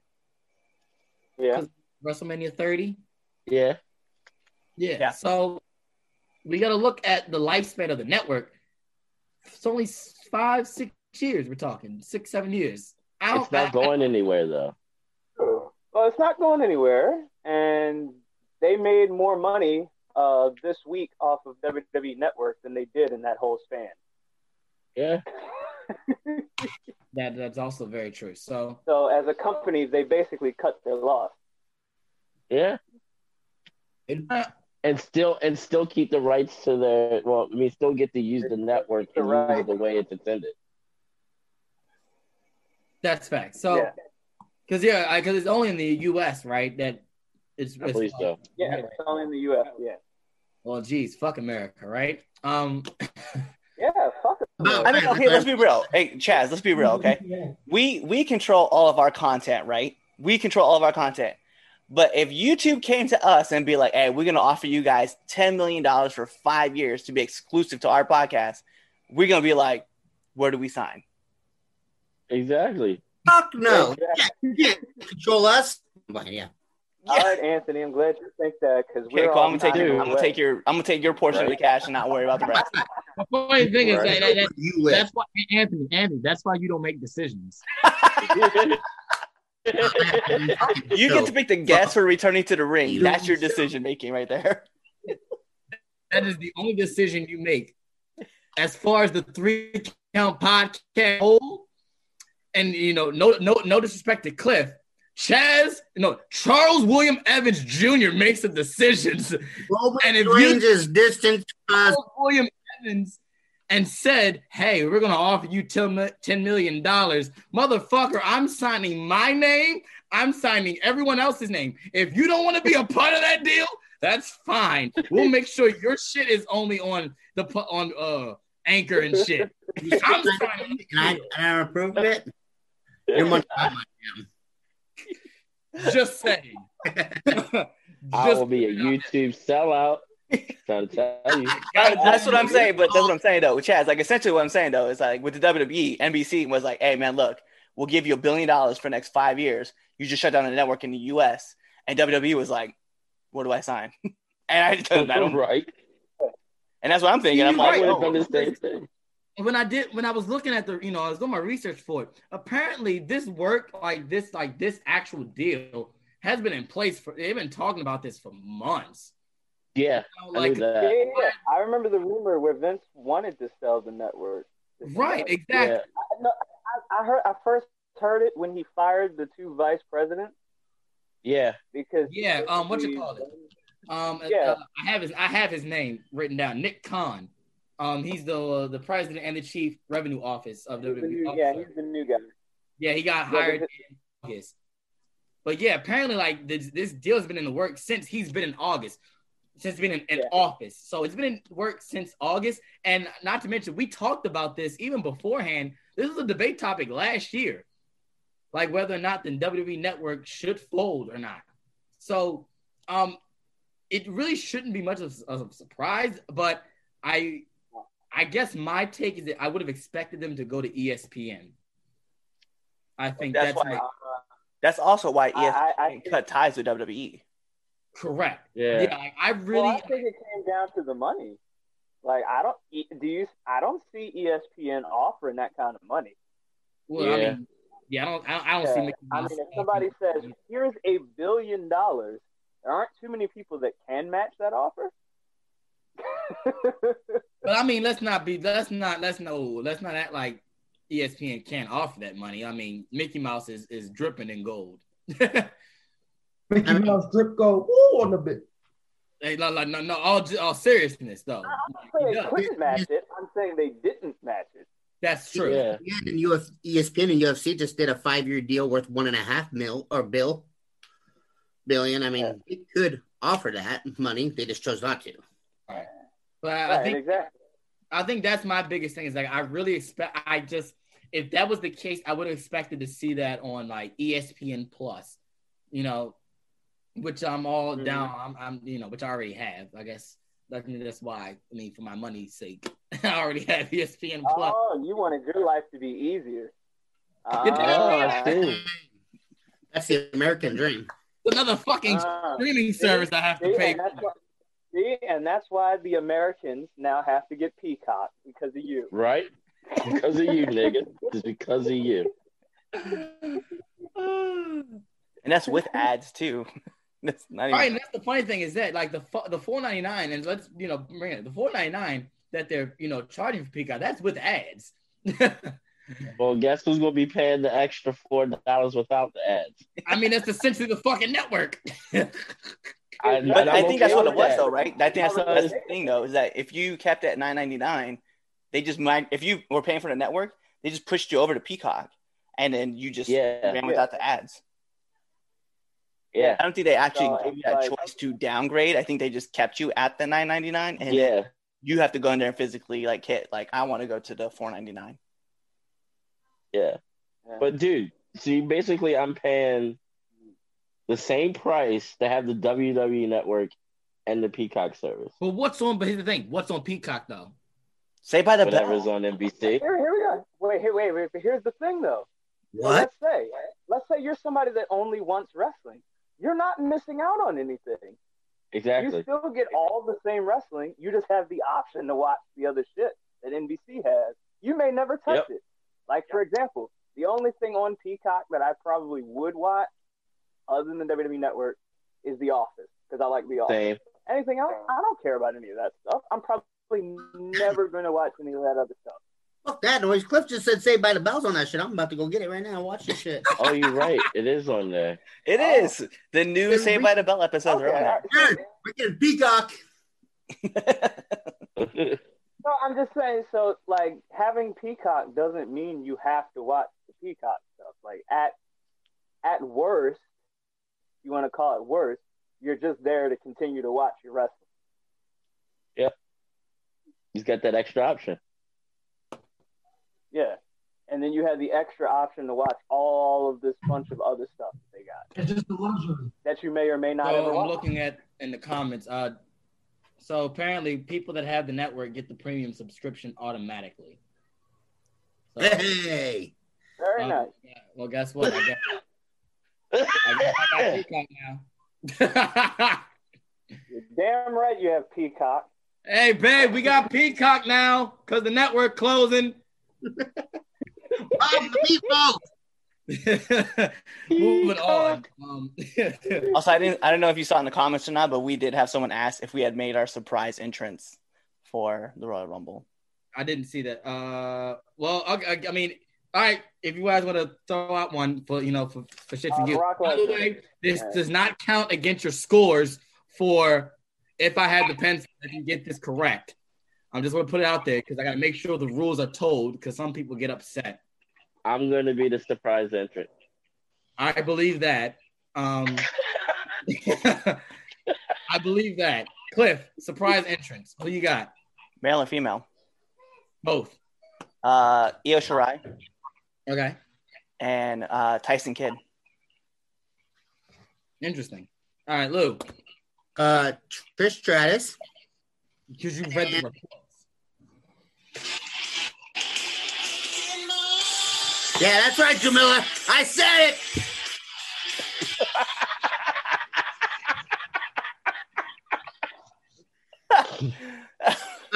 Yeah. WrestleMania 30. Yeah. Yeah. So we got to look at the lifespan of the network. It's only five, six years. We're talking six, seven years. I don't, It's not going anywhere though. Well, it's not going anywhere, and they made more money uh, this week off of WWE Network than they did in that whole span. Yeah. That that's also very true. So So as a company, they basically cut their loss. Yeah. And still and still keep the rights to their well, I mean still get to use the network and use the way it's intended. That's fact. So because yeah, because it's only in the U.S. right that it's. I believe so. Yeah, it's only in the U.S. Yeah. Well, geez, fuck America, right? Um, Yeah, fuck it. I mean, okay, let's be real. Hey, Chaz, let's be real, okay? We we control all of our content, right? We control all of our content. But if YouTube came to us and be like, "Hey, we're gonna offer you guys ten million dollars for five years to be exclusive to our podcast," we're gonna be like, "Where do we sign?" Exactly. Fuck no. Yeah, you can't control us. But yeah. All right, Anthony, I'm glad you think that because we're cool. all I'm gonna take your, I'm gonna take your, I'm gonna take your portion of the cash and not worry about the rest. The funny thing is that, that, that- You that's why Anthony, Anthony, that's why you don't make decisions. You get to pick the guests for returning to the ring. That's your decision making right there. that is the only decision you make. As far as the three count podcast whole, and you know, no, no, no disrespect to Cliff, Chaz, no, Charles William Evans Jr. makes the decisions. Roman and if you is distant to us. Charles William Evans and said, "Hey, we're gonna offer you ten million dollars, motherfucker," I'm signing my name. I'm signing everyone else's name. If you don't want to be a part of that deal, that's fine. We'll make sure your shit is only on the on uh anchor and shit. I'm signing. And I, and I approve it. Your money, not mine. Just saying. I will be a YouTube sellout. Trying to tell you. That's what I'm saying, but that's what I'm saying though. Chaz, like essentially what I'm saying though is like with the WWE, NBC was like, hey man, look, we'll give you a billion dollars for the next five years. You just shut down the network in the US. And WWE was like, "What do I sign? and I just I don't right. And that's what I'm thinking. I'm like, right. I would have done the same thing. When I did when I was looking at the you know I was doing my research for it. Apparently, this work like this like this actual deal has been in place for. They've been talking about this for months. Yeah, You know, I knew like Yeah, that. yeah, yeah. I remember the rumor where Vince wanted to sell the network. right, exactly. Yeah. I, no, I, I heard. I first heard it when he fired the two vice presidents Yeah. because Yeah, um, what you call it? Um, Yeah. uh, I have his I have his name written down. Nick Khan. Um, he's the uh, the president and the chief revenue office of the WWE. new, yeah, he's the new guy. Yeah, he got Yeah, hired in August. But yeah, apparently, like this, this deal has been in the works since he's been in August, since been in, in Yeah. office. So it's been in work since August. And not to mention, we talked about this even beforehand. This was a debate topic last year, like whether or not the WWE network should fold or not. So, um, it really shouldn't be much of, of a surprise. But I, I guess my take is that I would have expected them to go to ESPN. I think That's that's, why- my- uh, That's also why ESPN I- I- I cut ties with WWE. correct. Yeah. Yeah, like, I really. Well, I think it came down to the money. Like I don't e, do you I don't see ESPN offering that kind of money. well, I Yeah. mean, yeah, I don't, I don't, I don't see. Yeah. Mickey I mean, if somebody says, "Here's a billion dollars," there aren't too many people that can match that offer. But I mean, let's not be, let's not, let's no, let's not act like ESPN can't offer that money. I mean, Mickey Mouse is is dripping in gold. Mickey Mouse drip go woo on the bit. Hey, no, no, no, no, all, all seriousness though. I'm not saying they Yeah. couldn't match it. I'm saying they didn't match it. That's true. Yeah. Yeah, and Uf, ESPN and UFC just did a five-year deal worth one and a half mil or bill billion. I mean, it could offer that money. They just chose not to. But I, I think exactly. I think that's my biggest thing is like I really expect I just if that was the case, I would have expected to see that on like ESPN Plus, you know, which I'm all Mhm. down. I'm, I'm you know, which I already have. I guess that's that's why. I mean, for my money's sake, I already have ESPN Plus. Oh, you wanted your life to be easier. You know what I mean? That's the American dream. Another fucking Ah. streaming service I have to See, pay. that's why, see, and that's why the Americans now have to get Peacock because of you. Right? Because of you, nigga. It's because of you. And that's with ads too. That's not even Right, and that's the funny thing is that like the the four ninety nine, and let's you know bring it the four ninety nine that they're you know charging for Peacock. That's with ads. Well, guess who's gonna be paying the extra four dollars without the ads? I mean, that's essentially the fucking network. I, But I'm I think that's what it was, that. though, right? I think that's the that's thing, though, is that if you kept at nine ninety nine, they just might. If you were paying for the network, they just pushed you over to Peacock, and then you just Yeah. ran without the ads. Yeah, I don't think they actually So, gave you that like- choice to downgrade. I think they just kept you at the nine ninety nine, and yeah, you have to go in there and physically like hit like I want to go to the four ninety nine. yeah. Yeah. But dude, see, basically, I'm paying the same price to have the WWE Network and the Peacock service. But what's on? But here's the thing: what's on Peacock though? Say by the Whatever's bell. on NBC. Here, here we go. Wait, here, wait, wait. Here's the thing, though. What? Let's say, let's say you're somebody that only wants wrestling. You're not missing out on anything. Exactly. You still get all the same wrestling. You just have the option to watch the other shit that NBC has. You may never touch Yep. it. Like for example, the only thing on Peacock that I probably would watch, other than the WWE Network, is The Office because I like The Office. Same. Anything else, I don't care about any of that stuff. I'm probably never going to watch any of that other stuff. Fuck that noise. Cliff just said "Saved by the Bells" on that shit. I'm about to go get it right now. and Watch this shit. Oh, you're right. It is on there. It Oh. is the new Then Saved we- by the Bell episodes are on Okay, there. Good. We're getting Peacock. No, I'm just saying. So, like, having Peacock doesn't mean you have to watch the Peacock stuff. Like, at at worst, you want to call it worse, you're just there to continue to watch your wrestling. Yeah. He's got that extra option. Yeah, and then you have the extra option to watch all of this bunch of other stuff that they got It's just a luxury. that you may or may not So ever I'm watch. looking at in the comments. Uh, so apparently, people that have the network get the premium subscription automatically. So, Hey. Very uh, nice. yeah, well, guess what? I got, I got, I got Peacock now. You're damn right you have Peacock. hey, babe, we got Peacock now because the network closing. Bob the meatball. Moving on. Um, Also, I didn't. I don't know if you saw in the comments or not, but we did have someone ask if we had made our surprise entrance for the Royal Rumble. I didn't see that. Uh, well, I, I, I mean, all right. If you guys want to throw out one for you know for, for shits and Uh, giggles. By the way, this Yeah. does not count against your scores for if I had the pencil. If you get this correct, I'm just going to put it out there because I got to make sure the rules are told because some people get upset. I'm going to be the surprise entrant. I believe that. Um, I believe that. Cliff, surprise entrance. Who you got? Male and female. Both. Uh, Io Shirai Okay. and uh, Tyson Kidd. Interesting. All right, Lou, Uh, Trish Stratus. because you read the reports. Yeah, that's right, Jamila. I said it.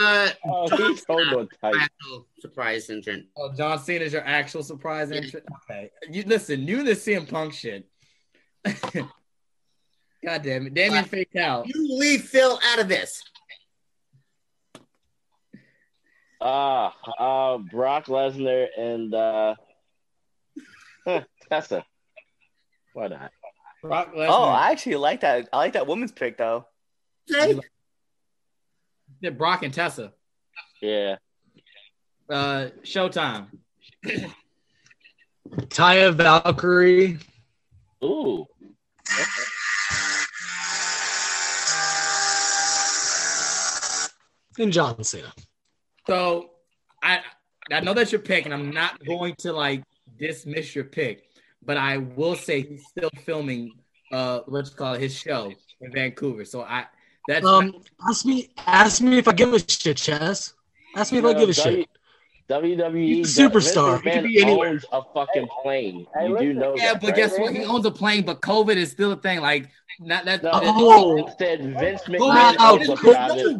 Uh, Oh, he's holding tight. actual surprise entrant. Oh, John Cena is your actual surprise entrance. Okay, you listen. You the CM Punk shit. God damn it, Damien faked out. You leave Phil out of this. Ah, uh, Brock Lesnar and uh, huh, Tessa. Why not? Brock Lesnar. Oh, I actually like that. I like that woman's pick though. Say, did Brock and Tessa. Yeah. Uh, Showtime. Taya Valkyrie. Ooh. And John Cena. So I I know that's your pick, and I'm not going to like dismiss your pick, but I will say he's still filming uh what's it called his show in Vancouver. So I that's Um, ask me, ask me if I give a shit, Chaz. Ask me if I give a shit. WWE He's a superstar. Vince He could be anywhere. owns a fucking plane. Hey, you do know yeah, that, but right? guess what? He owns a plane, but COVID is still a thing. Like not that. No, Oh. it said Vince McMahon owns a COVID-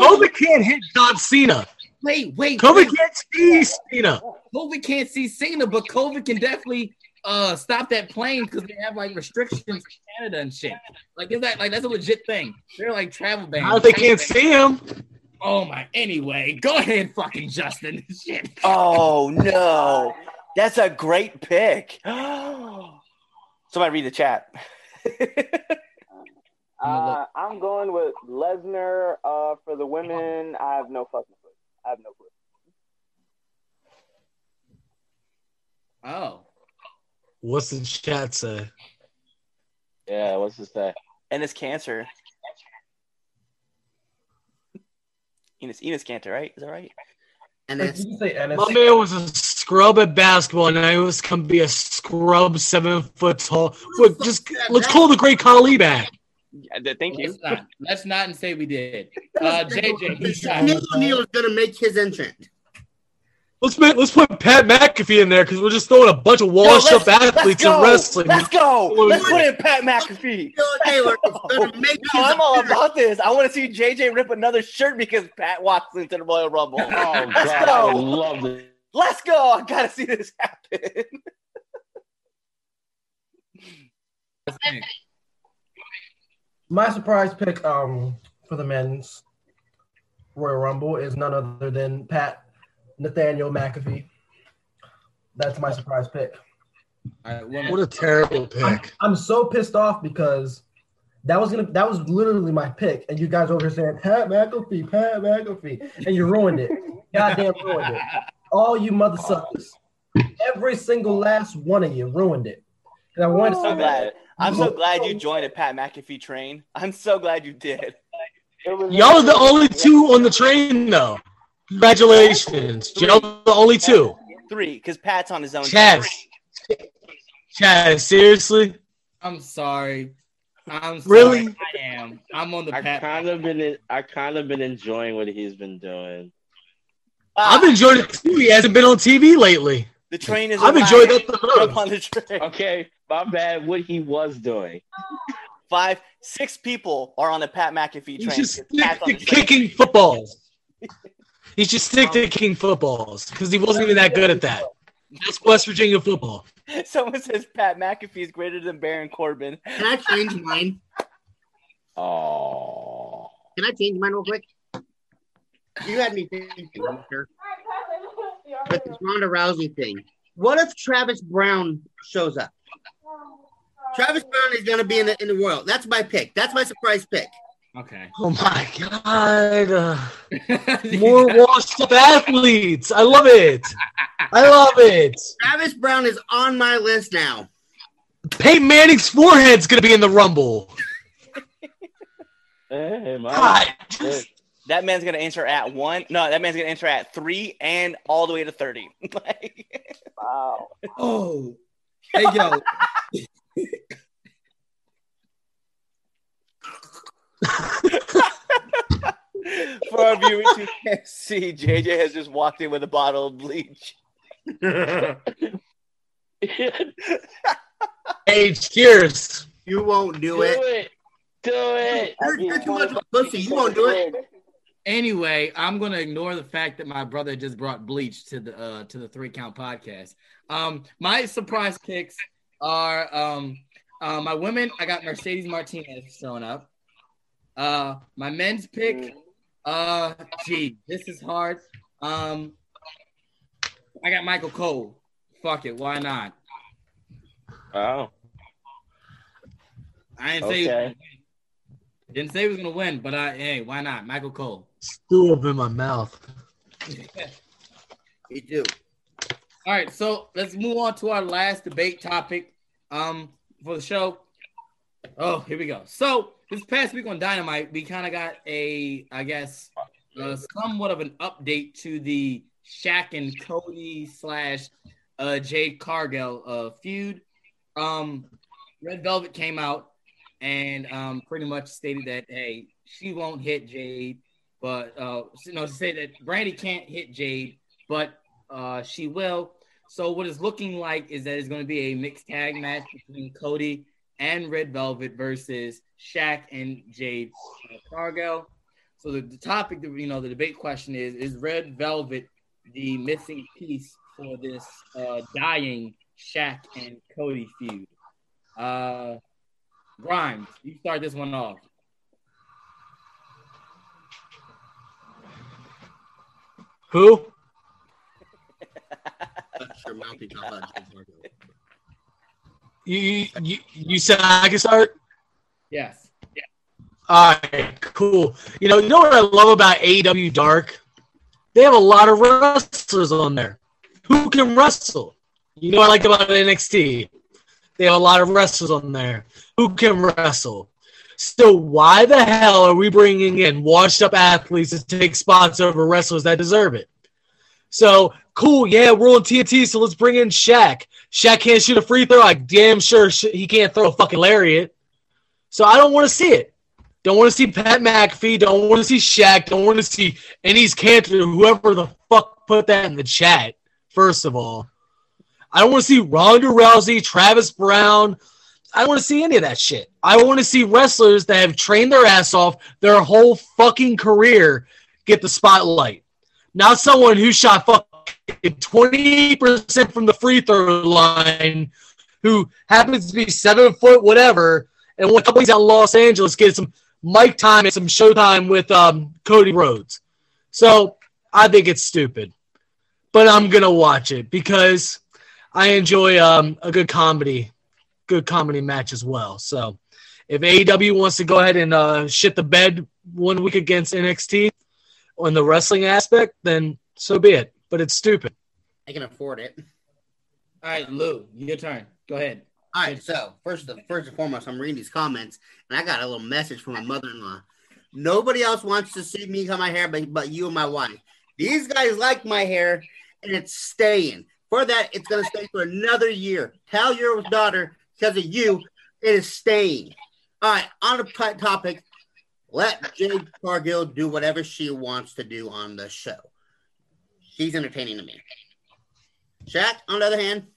COVID can't hit John Cena. Wait, wait. COVID wait. can't see Cena. COVID can't see Cena, but COVID can definitely uh stop that plane because they have like restrictions in Canada and shit. Like is that like that's a legit thing? They're like travel bans. How if they can't see him, Oh my. Anyway, go ahead, fucking Justin. Shit. Oh no, that's a great pick. Somebody read the chat. Uh, I'm going with Lesnar uh, for the women. I have no fucking clue. I have no clue. Oh. What's the chat say? Yeah, what's it say? And it's cancer. Enes, Enes Kanter, right? Is that right? And Did you say Ennis? My man was a scrub at basketball, and now he was come be a scrub seven foot tall. Look, just let's call the great Khali back. Yeah, thank you. Let's not. Let's not and say we did. Uh, JJ, he's. Neil O'Neal is gonna make his entrance. Let's make, let's put Pat McAfee in there because we're just throwing a bunch of washed Yo, up athletes let's in go. wrestling. Let's go. Let's put in Pat McAfee. Taylor is gonna make No, I'm all about this. I want to see JJ rip another shirt because Pat walks into the Royal Rumble. Oh Let's god, I go. love to. Let's go. I gotta see this happen. My surprise pick um for the men's Royal Rumble is none other than Pat Nathaniel McAfee. That's my surprise pick. All right, women. What a terrible pick. I'm so pissed off because that was gonna that was literally my pick, and you guys over here saying Pat McAfee, Pat McAfee, and you ruined it. Goddamn ruined it. All you mother suckers. Every single last one of you ruined it. And I wanted I'm to so glad. I'm so oh. glad you joined a Pat McAfee train. I'm so glad you did. Y'all are the only two on the train, though. Congratulations. Y'all are the only two. Three, because Pat's on his own. Chaz. Chaz, seriously? I'm sorry. I'm sorry. Really? I am. I'm on the I Pat. kind of been, I kind of been enjoying what he's been doing. I've ah. enjoyed it too. He hasn't been on TV lately. The train is. I've enjoyed that the Jump most. on the train. Okay, my bad. What he was doing. Five, six people are on the Pat McAfee He's train. just 'cause stick to train. kicking footballs. He's just stick to kicking footballs because he wasn't even that good at that. That's West Virginia football. Someone says Pat McAfee is greater than Baron Corbin. Can I change mine? Oh, Can I change mine real quick? You had me thinking, sir. But this Ronda Rousey thing. What if Travis Browne shows up? Travis Browne is going to be in the in the Royal. That's my pick. That's my surprise pick. Okay. Oh my god! Uh, more washed up athletes. I love it. I love it. Travis Browne is on my list now. Peyton Manning's forehead's gonna be in the Rumble. hey, my. God, That man's gonna enter at one. No, that man's gonna enter at three and all the way to thirty. Like- Wow. Oh. Hey yo. For our viewers who can't see, JJ has just walked in with a bottle of bleach. Hey, cheers. You won't do Do it. it. Do it. You're, you're too much of a pussy. You won't do it. Anyway, I'm gonna ignore the fact that my brother just brought bleach to the uh to the three count podcast. Um, my surprise picks are um uh, my women. I got Mercedes Martinez showing up. Uh, my men's pick. Uh, gee, this is hard. Um, I got Michael Cole. Fuck it, why not? Oh, I didn't say he was Okay. gonna win. didn't say he was gonna win, but I hey, why not? Michael Cole. Stew up in my mouth. Me do. All right, so let's move on to our last debate topic um for the show. Oh, here we go. So this past week on Dynamite, we kind of got a, I guess, uh, somewhat of an update to the Shaq and Cody slash uh, Jade Cargill uh, feud. Um, Red Velvet came out and um, pretty much stated that hey, she won't hit Jade, but uh, you know, say that Brandi can't hit Jade, but uh, she will. So what it's looking like is that it's going to be a mixed tag match between Cody and Red Velvet versus Shaq and Jade uh, Cargill. So the, the topic, you know, the debate question is: Is Red Velvet the missing piece for this uh, dying Shaq and Cody feud? Uh, Grimes, you start this one off. Who? Sure, Mountie talk about Jade Cargill. You, you you said I can start. Yes. All right, cool. You know, you know what I love about AEW Dark? They have a lot of wrestlers on there who can wrestle. You know what I like about NXT? They have a lot of wrestlers on there who can wrestle. So why the hell are we bringing in washed up athletes to take spots over wrestlers that deserve it? So cool, yeah, we're on TNT, so let's bring in Shaq. Shaq can't shoot a free throw. I damn sure he can't throw a fucking lariat. So I don't want to see it. Don't want to see Pat McAfee. Don't want to see Shaq. Don't want to see Enes Kanter, whoever the fuck put that in the chat. First of all, I don't want to see Ronda Rousey, Travis Browne. I don't want to see any of that shit. I want to see wrestlers that have trained their ass off their whole fucking career get the spotlight. Not someone who shot fucking 20% from the free throw line, who happens to be seven foot whatever, and when companies out in Los Angeles get some mic time and some showtime with um, Cody Rhodes. So I think it's stupid, but I'm gonna watch it because I enjoy um, a good comedy, good comedy match as well. So if AEW wants to go ahead and uh, shit the bed one week against NXT on the wrestling aspect, then so be it. But it's stupid. I can afford it. All right, Lou, your turn. Go ahead. All right, so first, first and foremost, I'm reading these comments, and I got a little message from my mother-in-law. Nobody else wants to see me cut my hair, but, but you and my wife. These guys like my hair, and it's staying. For that, it's gonna stay for another year. Tell your daughter because of you, it is staying. All right, on the t- topic, let Jade Cargill do whatever she wants to do on the show. She's entertaining to me. Shaq, on the other hand,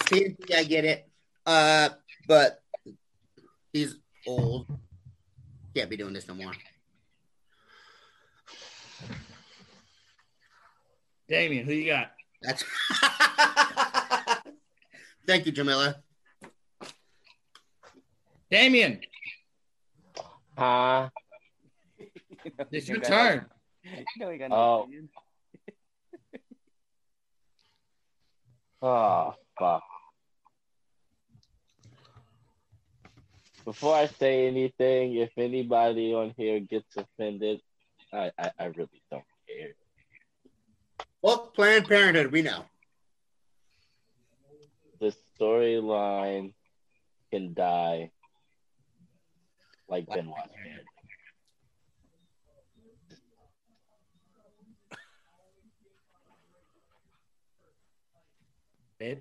TNT, I get it. Uh, but he's old. Can't be doing this no more. Damien, who you got? That's Thank you, Jamila. Damien, Huh? it's your turn. You know you got Oh. Oh, fuck. Before I say anything, if anybody on here gets offended, I, I, I really don't care. Well, Planned Parenthood, we know. The storyline can die like Benoit's dead. Babe,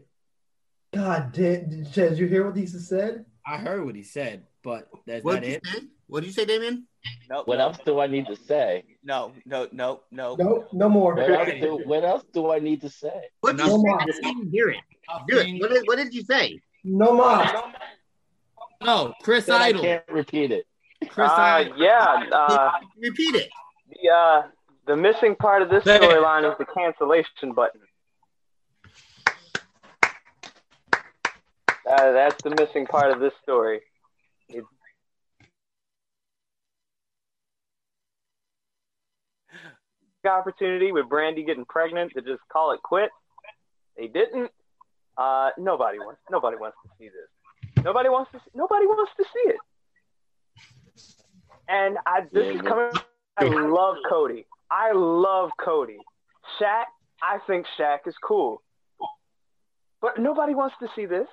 God damn, did you hear what he said? I heard what he said, but that's What not it. say? What did you say, Damien? No, What no, else do I need to say? No, no, no, no. No, no more. What else do, what else do I need to say? What did No you more. say? I didn't hear it. Do it. What did, what did you say? No more. No, Chris Then I can't repeat it. Chris Uh, Idol. yeah, uh, Repeat it. the uh, the missing part of this storyline is the cancellation button. Uh, that's the missing part of this story. It- opportunity with Brandi getting pregnant to just call it quit. They didn't. Uh, nobody wants. Nobody wants to see this. Nobody wants to. Nobody wants to see it. And I. This is coming. I love Cody. I love Cody. Shaq. I think Shaq is cool. But nobody wants to see this.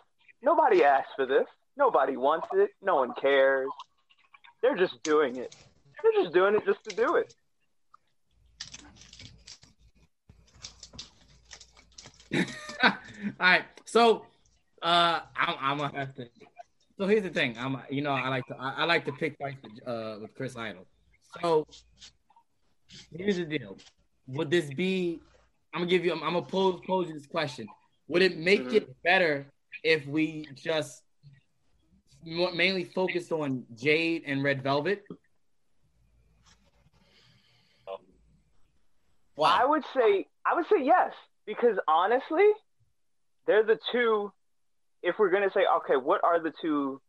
Nobody asked for this. Nobody wants it. No one cares. They're just doing it. They're just doing it just to do it. All right, so uh, I'm, I'm gonna have to. So here's the thing. I'm, you know, I like to, I, I like to pick fights with, uh, with Chris Idol. So here's the deal. Would this be? I'm gonna give you. I'm, I'm gonna pose pose you this question. Would it make it better if we just mainly focused on Jade and Red Velvet? Wow. I would say I would say yes because honestly, they're the two. If we're gonna say okay, what are the two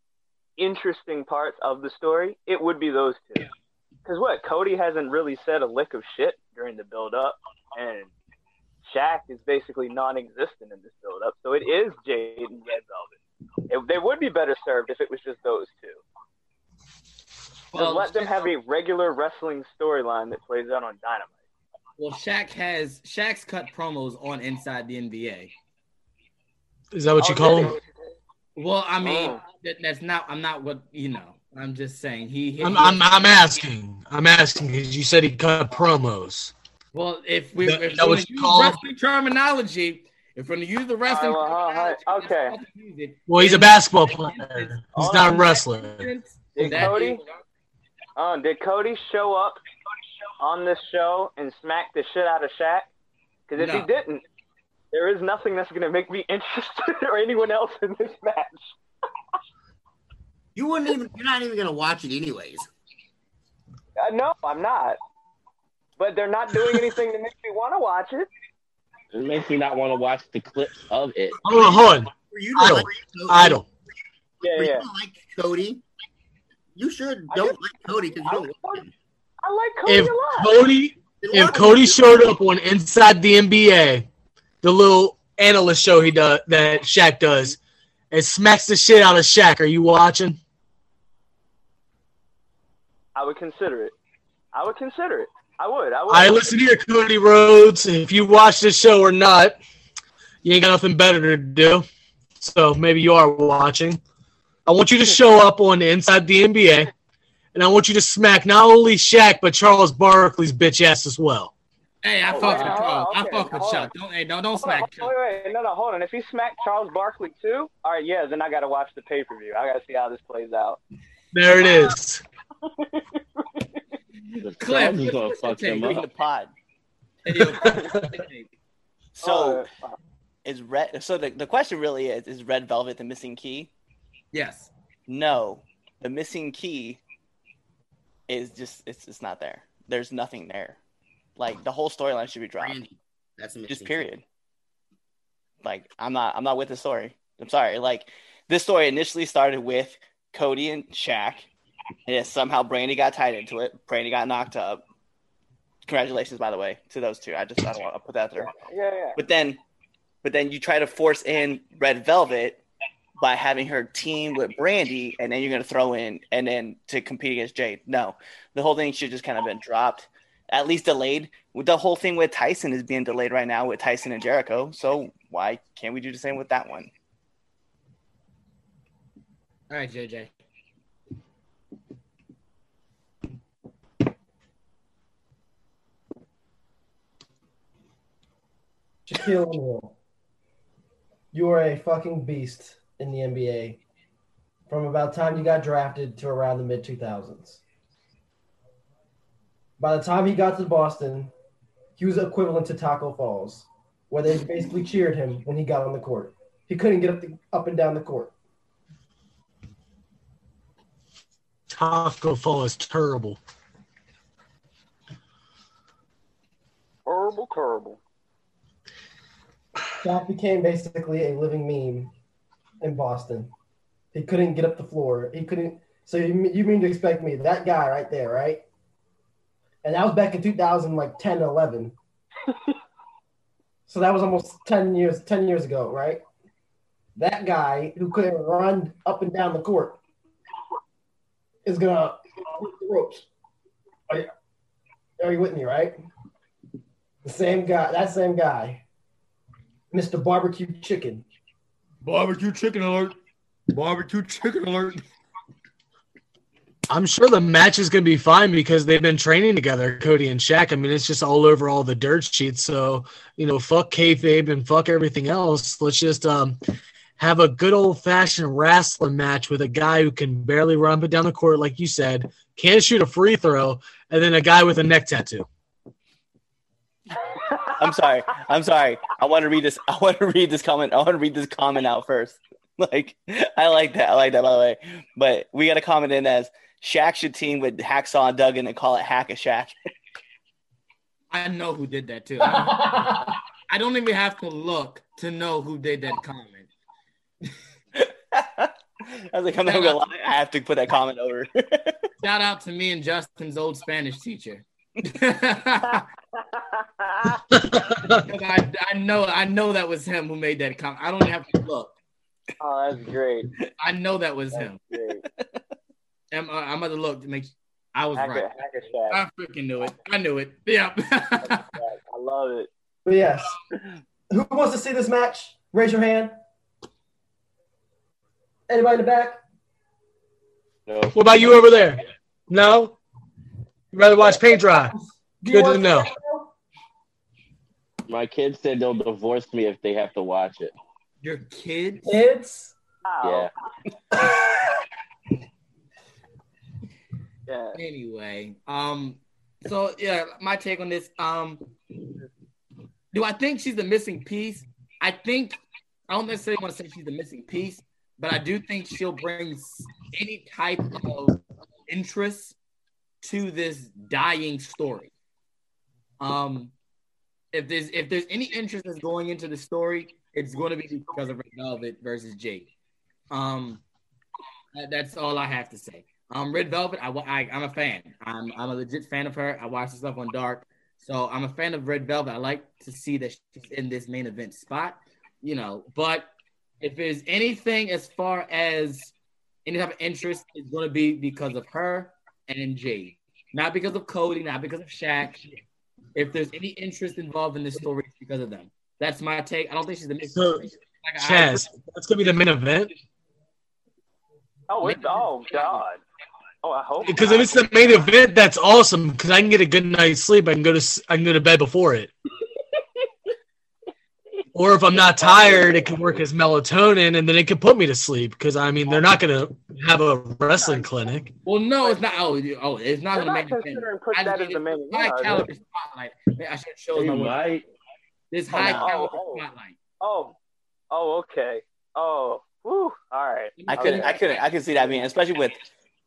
interesting parts of the story? It would be those two. Because what Cody hasn't really said a lick of shit during the build up, and Shaq is basically non-existent in this build up. So it is Jade and Red Velvet. It, they would be better served if it was just those two. Just Well, let them have a regular wrestling storyline that plays out on Dynamite. Well, Shaq has Shaq's cut promos on Inside the NBA. Is that what you call him? Well, I mean, Oh. that, that's not. I'm not what you know. I'm just saying he. he I'm, I'm, I'm asking. I'm asking because you said he cut promos. Well, if we That- if that we're what gonna you use wrestling terminology, if we're gonna use the wrestling, All right, well, terminology, okay. that's how to use it. Well, he's a basketball player. He's Oh, not a wrestler. Did Cody? is- Uh, did Cody show up on this show and smack the shit out of Shaq? Because if No. he didn't, there is nothing that's going to make me interested or anyone else in this match. You wouldn't even. You're not even gonna watch it anyways. Uh, no, I'm not. But they're not doing anything to make me want to watch it. It makes me not want to watch the clips of it. Hold on, hold on. For you to Idol. like Cody, Idol. Yeah, for you yeah. to like Cody, you sure don't like Cody because you don't watch him. I like Cody If a lot. Cody, if. Cody showed up on Inside the NBA, the little analyst show he does that Shaq does, and smacks the shit out of Shaq, are you watching? I would consider it. I would consider it. I would. I would. I listen here, Cody Rhodes. If you watch this show or not, you ain't got nothing better to do. So maybe you are watching. I want you to show up on Inside the NBA, and I want you to smack not only Shaq but Charles Barkley's bitch ass as well. Hey, I Oh, fuck wow. with Charles. I Okay, fuck with hold Chuck. Don't hey, don't don't Hold smack on, wait, wait, no, no, hold on. If he smacked Charles Barkley too, all right, yeah, then I got to watch the pay per view. I got to see how this plays out. There it is. The Cliff, Charles is gonna fuck your them up. the pod. Hey, yo, what's your take? So Uh, is red? So the, the question really is: Is Red Velvet the missing key? yes. No, the missing key is just it's it's not there. There's nothing there. Like the whole storyline should be dropped. Randy. That's a Just missing period. Like I'm not I'm not with the story. I'm sorry. Like this story initially started with Cody and Shaq. And somehow Brandi got tied into it. Brandi got knocked up. Congratulations, by the way, to those two. I just I don't want to put that there. yeah, yeah. But then, but then you try to force in Red Velvet by having her team with Brandi, and then you're gonna throw in and then to compete against Jade. No, the whole thing should just kind of been dropped, at least delayed. With the whole thing with Tyson is being delayed right now with Tyson and Jericho. So why can't we do the same with that one? All right, JJ. Shaquille O'Neal, you are a fucking beast in the NBA from about time you got drafted to around the mid 2000s. By the time he got to Boston, he was equivalent to Tacko Falls, where they basically cheered him when he got on the court. He couldn't get up, the, up and down the court. Tacko Fall is terrible. Horrible, terrible. Shaq became basically a living meme in Boston. He couldn't get up the floor. He couldn't. So you, you mean to expect me, that guy right there, right? And that was back in 2000, like 10, 11. so that was almost 10 years, 10 years ago, right? That guy who couldn't run up and down the court is gonna ropes. Are you, are you with me, right? The same guy, that same guy, Mr. Barbecue Chicken. Barbecue chicken alert. Barbecue chicken alert. I'm sure the match is going to be fine because they've been training together, Cody and Shaq. I mean, it's just all over all the dirt sheets. So, you know, fuck kayfabe and fuck everything else. Let's just um, have a good old fashioned wrestling match with a guy who can barely run up and down the court, like you said, can't shoot a free throw, and then a guy with a neck tattoo. I'm sorry. I'm sorry. I want to read this. I want to read this comment. I want to read this comment out first. Like, I like that. I like that, by the way. But we got a comment in as Shaq should team with Hacksaw and Duggan and call it Hack a Shaq. I know who did that too. I don't, even have to look to know who did that comment. I was like, I'm not gonna lie. I have to put that comment over. Shout out to me and Justin's old Spanish teacher. I, I know I know that was him who made that comment. I don't even have to look. Oh, that's great. I know that was him. Great. I'm, uh, I'm about to look to make. I was Hacker, right. hacker I freaking knew it. I knew it. Yeah. I love it. But yes. Who wants to see this match? Raise your hand. Anybody in the back? No. What about you over there? No? You rather watch paint dry? Good to know. My kids said they'll divorce me if they have to watch it. Your kids? Kids? Ow. Yeah. Yeah. Anyway, um, so yeah, my take on this. Um, do I think she's the missing piece? I think I don't necessarily want to say she's the missing piece, but I do think she'll bring any type of interest to this dying story. Um, if there's if there's any interest that's going into the story, it's going to be because of Red Velvet versus Jade. Um, that- that's all I have to say. Um, Red Velvet, I, I I'm a fan. I'm I'm a legit fan of her. I watch the stuff on Dark, so I'm a fan of Red Velvet. I like to see that she's in this main event spot, you know. But if there's anything as far as any type of interest, it's going to be because of her and Jade, not because of Cody, not because of Shaq. If there's any interest involved in this story, it's because of them. That's my take. I don't think she's the missing So, piece. Like, I- Chaz, that's gonna be the main event. Oh, it, oh God. Oh, I hope. Because if it's the main event, that's awesome. Because I can get a good night's sleep. I can go to s- I can go to bed before it. Or if I'm not tired, it can work as melatonin, and then it can put me to sleep. Because I mean, they're not gonna have a wrestling clinic. Well, no, it's not. Oh, oh, it's not They're the not main event. considering putting that mean, as the main it's High event, are caliber spotlight. Man, I should show They my work. This high Oh, caliber oh. spotlight. Oh, oh, okay. Oh, whew. All right. I couldn't. I couldn't. I could see that being, especially with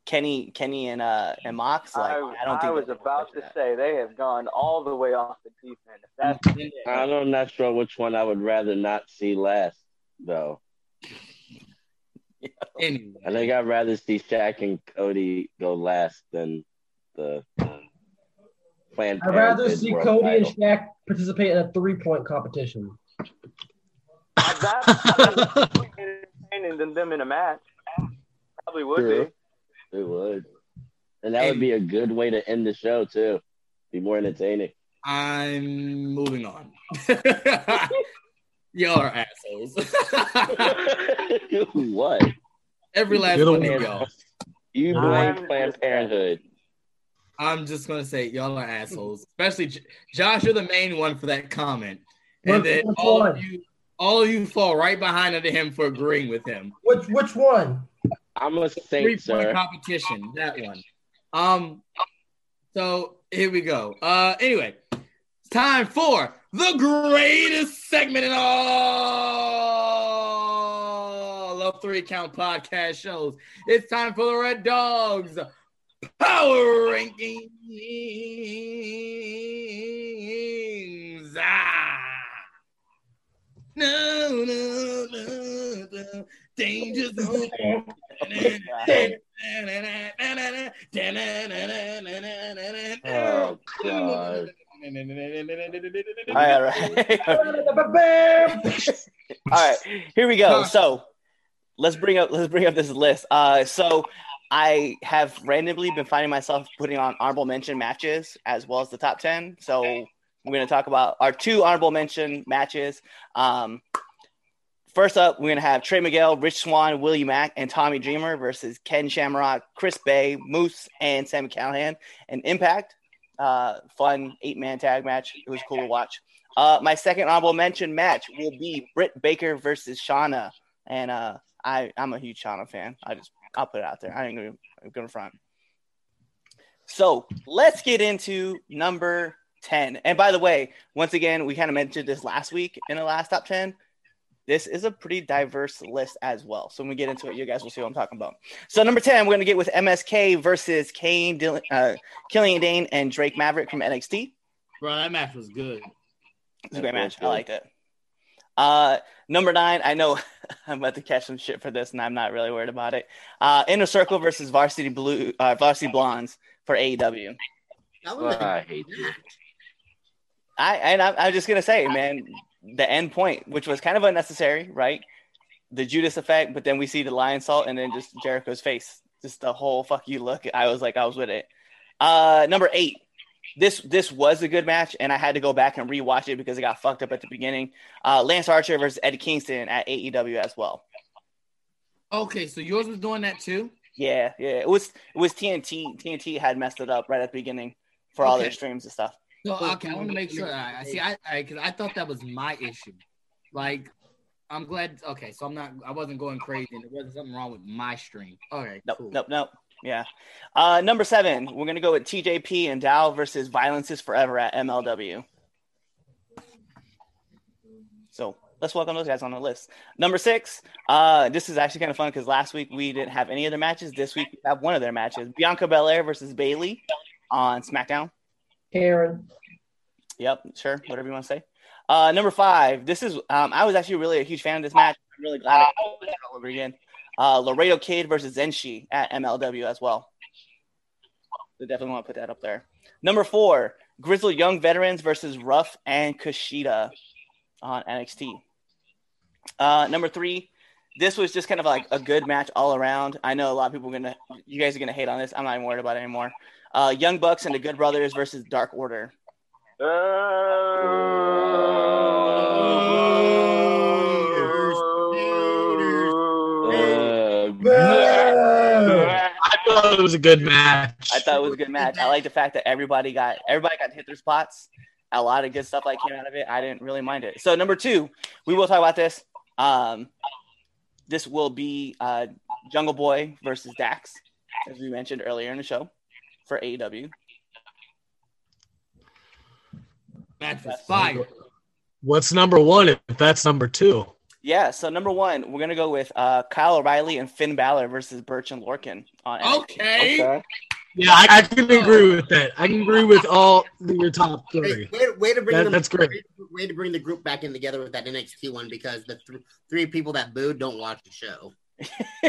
Kenny, Kenny and uh and Mox. Like, I, I, don't think I was about to that. say they have gone all the way off the deep end. If that's it. I'm not sure which one I would rather not see last, though. Anyway, I think I'd rather see Shaq and Cody go last than the Planned I'd rather see world Cody and title. Shaq participate in a three point competition. That's that's more entertaining than them in a match. Probably would True. It would. And that would be a good way to end the show, too. Be more entertaining. I'm moving on. Y'all are assholes. what? Every last one of y'all. You blame I'm Planned just- Parenthood. I'm just gonna say y'all are assholes. Especially J- Josh, you're the main one for that comment, and Which- then which all one? of you, all of you fall right behind under him for agreeing with him. Which which one? I'm a saint, Three point competition. That one. Um. So here we go. Uh. Anyway, it's time for the greatest segment in all of three count podcast shows. It's time for the Red Dogs Power Rankings. Ah. No, no, no, no. Danger zone. Oh, God. All right, all right. all right, here we go. So let's bring up let's bring up this list. Uh, so I have randomly been finding myself putting on honorable mention matches as well as the top ten. So we're going to talk about our two honorable mention matches. Um, first up, we're going to have Trey Miguel, Rich Swann, Willie Mack, and Tommy Dreamer versus Ken Shamrock, Chris Bey, Moose, and Sami Callihan. And Impact, uh, fun eight man tag match. It was cool to watch. Uh, my second honorable mention match will be Britt Baker versus Shauna, and uh, I I'm a huge Shauna fan. I just I'll put it out there. I ain't I'm gonna front. So let's get into number ten. And by the way, once again, we kind of mentioned this last week in the last top ten. This is a pretty diverse list as well. So when we get into it, you guys will see what I'm talking about. So number 10, we're going to get with MSK versus Kane, Dil- uh, Killian Dain, and Drake Maverick from NXT. Bro, that match was good. It's a great match. I liked it. Uh, number nine, I know I'm about to catch some shit for this, and I'm not really worried about it. Uh, Inner Circle versus Varsity Blue, uh, Varsity Blondes for AEW. That was a I hate you. I and I'm, I'm just gonna say, man, the end point, which was kind of unnecessary, right? The Judas effect, but then we see the Lionsault, and then just Jericho's face, just the whole fuck you look. I was like, I was with it. Uh, number eight. This this was a good match, and I had to go back and rewatch it because it got fucked up at the beginning. Uh, Lance Archer versus Eddie Kingston at AEW as well. Okay, so yours was doing that too. Yeah, yeah. It was it was TNT. TNT had messed it up right at the beginning for all their streams and stuff. So okay, I want to make sure. I, I see. I because I, thought that was my issue. Like, I'm glad. Okay, so I'm not. I wasn't going crazy, and there wasn't something wrong with my stream. Okay, Nope, cool. nope, nope. Yeah. Uh, number seven, we're gonna go with TJP and Dao versus Violence is Forever at MLW. So let's welcome those guys on the list. Number six, uh, this is actually kind of fun because last week we didn't have any of their matches. This week we have one of their matches: Bianca Belair versus Bayley on SmackDown. Karen. Yep, sure, whatever you want to say. Uh, number five, this is um, I was actually really a huge fan of this match. I'm really glad I got it all over again. Uh, Laredo Kid versus Zenshi at MLW as well. So definitely want to put that up there. Number four, Grizzled Young Veterans versus Ruff and Kushida on NXT. Uh, number three, this was just kind of like a good match all around. I know a lot of people are gonna, you guys are gonna hate on this. I'm not even worried about it anymore. Uh, Young Bucks and the Good Brothers versus Dark Order. I thought it was a good match. I thought it was a good match. I like the fact that everybody got everybody got to hit their spots. A lot of good stuff like came out of it. I didn't really mind it. So number two, we will talk about this. Um, this will be uh, Jungle Boy versus Dax, as we mentioned earlier in the show for AEW. Match was fire. What's number one if that's number two? Yeah. So number one, we're gonna go with uh, Kyle O'Reilly and Finn Balor versus Burch and Lorcan. on NXT. Okay. Yeah, I, I can agree with that. I can agree with all your top three. Way, way to bring That- them, that's great. Way, way to bring the group back in together with that NXT one because the th- three people that booed don't watch the show.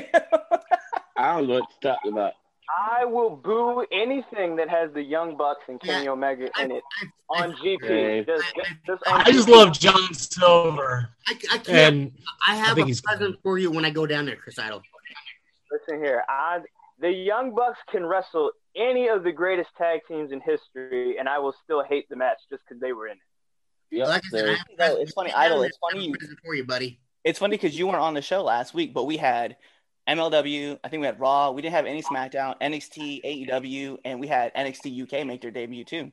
I don't know what you're talking about. I will boo anything that has the Young Bucks and Kenny Omega in it on GP. Dave. Just, just on I just GP. love John Silver. I, I can't. And I have think a he's- present for you when I go down there, Chris Idol. Listen here, I the Young Bucks can wrestle any of the greatest tag teams in history, and I will still hate the match just because they were in it. Yep, Like I said, I Dave. have a No, it's funny, Idol. It's funny you present for you, buddy. It's funny because you weren't on the show last week, but we had MLW. I think we had Raw. We didn't have any SmackDown, NXT, AEW, and we had NXT UK make their debut too.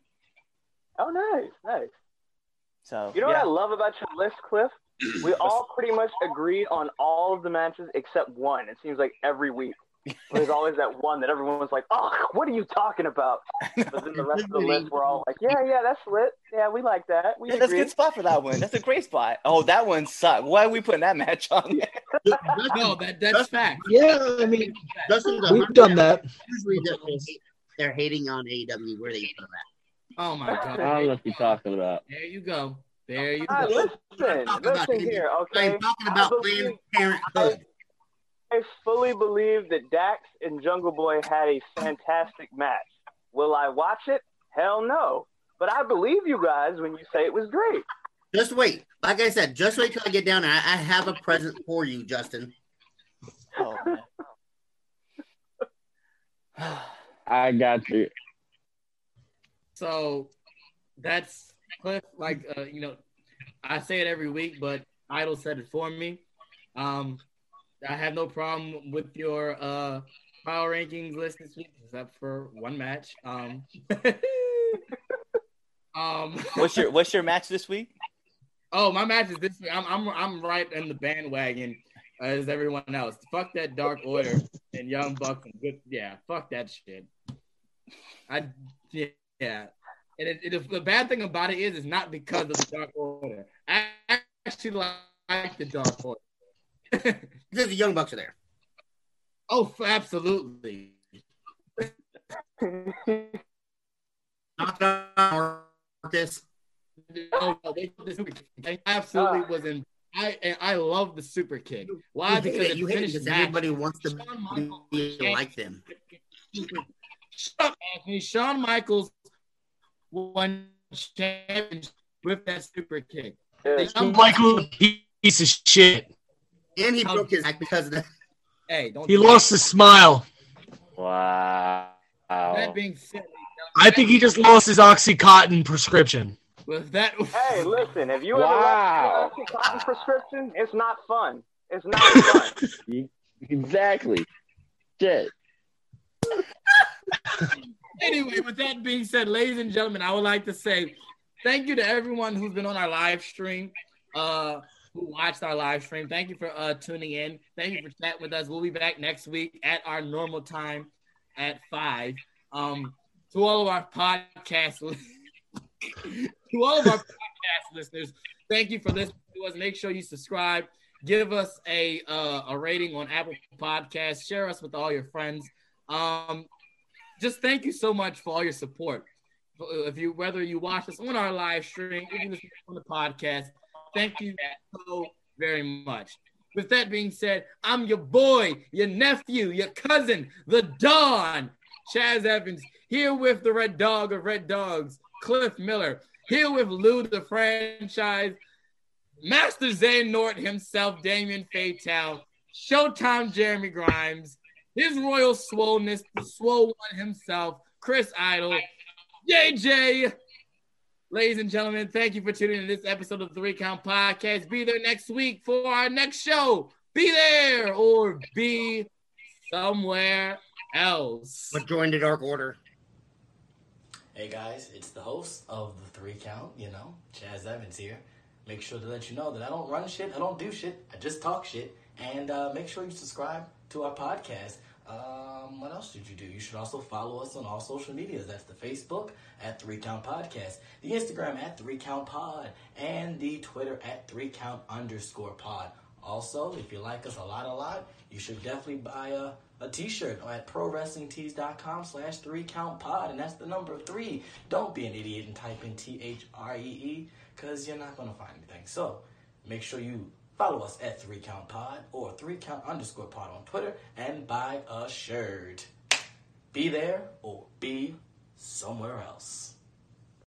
Oh, nice, nice. So You know yeah. what I love about your list, Cliff? We all pretty much agreed on all of the matches except one. It seems like every week. There's always that one that everyone's like, "Oh, what are you talking about?" But then the rest of the list, we're all like, "Yeah, yeah, that's lit. Yeah, we like that. We Yeah, that's a agree." good spot for that one. That's a great spot. Oh, that one sucked. Why are we putting that match on there? No, that that's fact. yeah, I mean, Justin's we've done that. Usually they're, they're hating on AEW. Where they put that? Oh my god! I god. don't know what you're talking about. There you go. There you go. listen, listen here, okay? I'm talking about believe- Planned Parenthood. I fully believe that Dax and Jungle Boy had a fantastic match. Will I watch it? Hell no. But I believe you guys when you say it was great. Just wait. Like I said, just wait till I get down there. I, I have a present for you, Justin. Oh, man. I got you. So that's Cliff. Like uh, you know, I say it every week, but Idol said it for me. Um, I have no problem with your uh power rankings list this week, except for one match. Um, um, what's your What's your match this week? Oh, my match is this week. I'm I'm I'm right in the bandwagon as everyone else. Fuck that Dark Order and Young Bucks. And good, yeah, fuck that shit. I yeah. yeah. And it, it, the bad thing about it is, it's not because of the Dark Order. I actually like the Dark Order. because the Young Bucks are there. Oh, absolutely. Knock on Marcus. No, they, they absolutely ah. was in. I and I love the Super Kick. Why? You Because it. it You hate it finished because match. everybody wants to Shawn be like them. Shut up, Anthony. Shawn Michaels won championship with that super kick. Michael, a piece of shit. And he broke his back because of that. Hey, don't He lost his smile. Wow. That being said, I think he just lost his OxyContin prescription. with that, Hey, listen, if you Wow. ever lost a prescription, it's not fun. It's not fun. Exactly. Shit. anyway, with that being said, ladies and gentlemen, I would like to say thank you to everyone who's been on our live stream, uh, who watched our live stream. Thank you for uh, tuning in. Thank you for chatting with us. We'll be back next week at our normal time at five. Um, to all of our podcast, to all of our podcast listeners, thank you for listening to us. Make sure you subscribe. Give us a uh, a rating on Apple Podcasts. Share us with all your friends. Um, just thank you so much for all your support. If you whether you watch us on our live stream, you on the podcast, thank you so very much. With that being said, I'm your boy, your nephew, your cousin, the Don, Chaz Evans, here with the Red Dog of Red Dogs, Cliff Miller, here with Lou the franchise, Master Zane Norton himself, Damien Fatal, Showtime Jeremy Grimes, his royal swollenness, the swole one himself, Chris Idol, JJ. Ladies and gentlemen, thank you for tuning in to this episode of the Three Count Podcast. Be there next week for our next show. Be there or be somewhere else. But join the Dark Order. Hey guys, it's the host of the Three Count, you know, Chaz Evans here. Make sure to let you know that I don't run shit, I don't do shit, I just talk shit. And uh, make sure you subscribe to our podcast. Um, what else did you do? You should also follow us on all social medias. That's the Facebook at Three Count Podcast, the Instagram at Three Count Pod, and the Twitter at Three Count underscore Pod. Also, if you like us a lot, a lot, you should definitely buy a, a t-shirt at prowrestlingtees.com slash three count pod and that's the number three don't be an idiot and type in t-h-r-e-e because you're not going to find anything so make sure you follow us at three count pod or three count underscore pod on twitter and buy a shirt. Be there or be somewhere else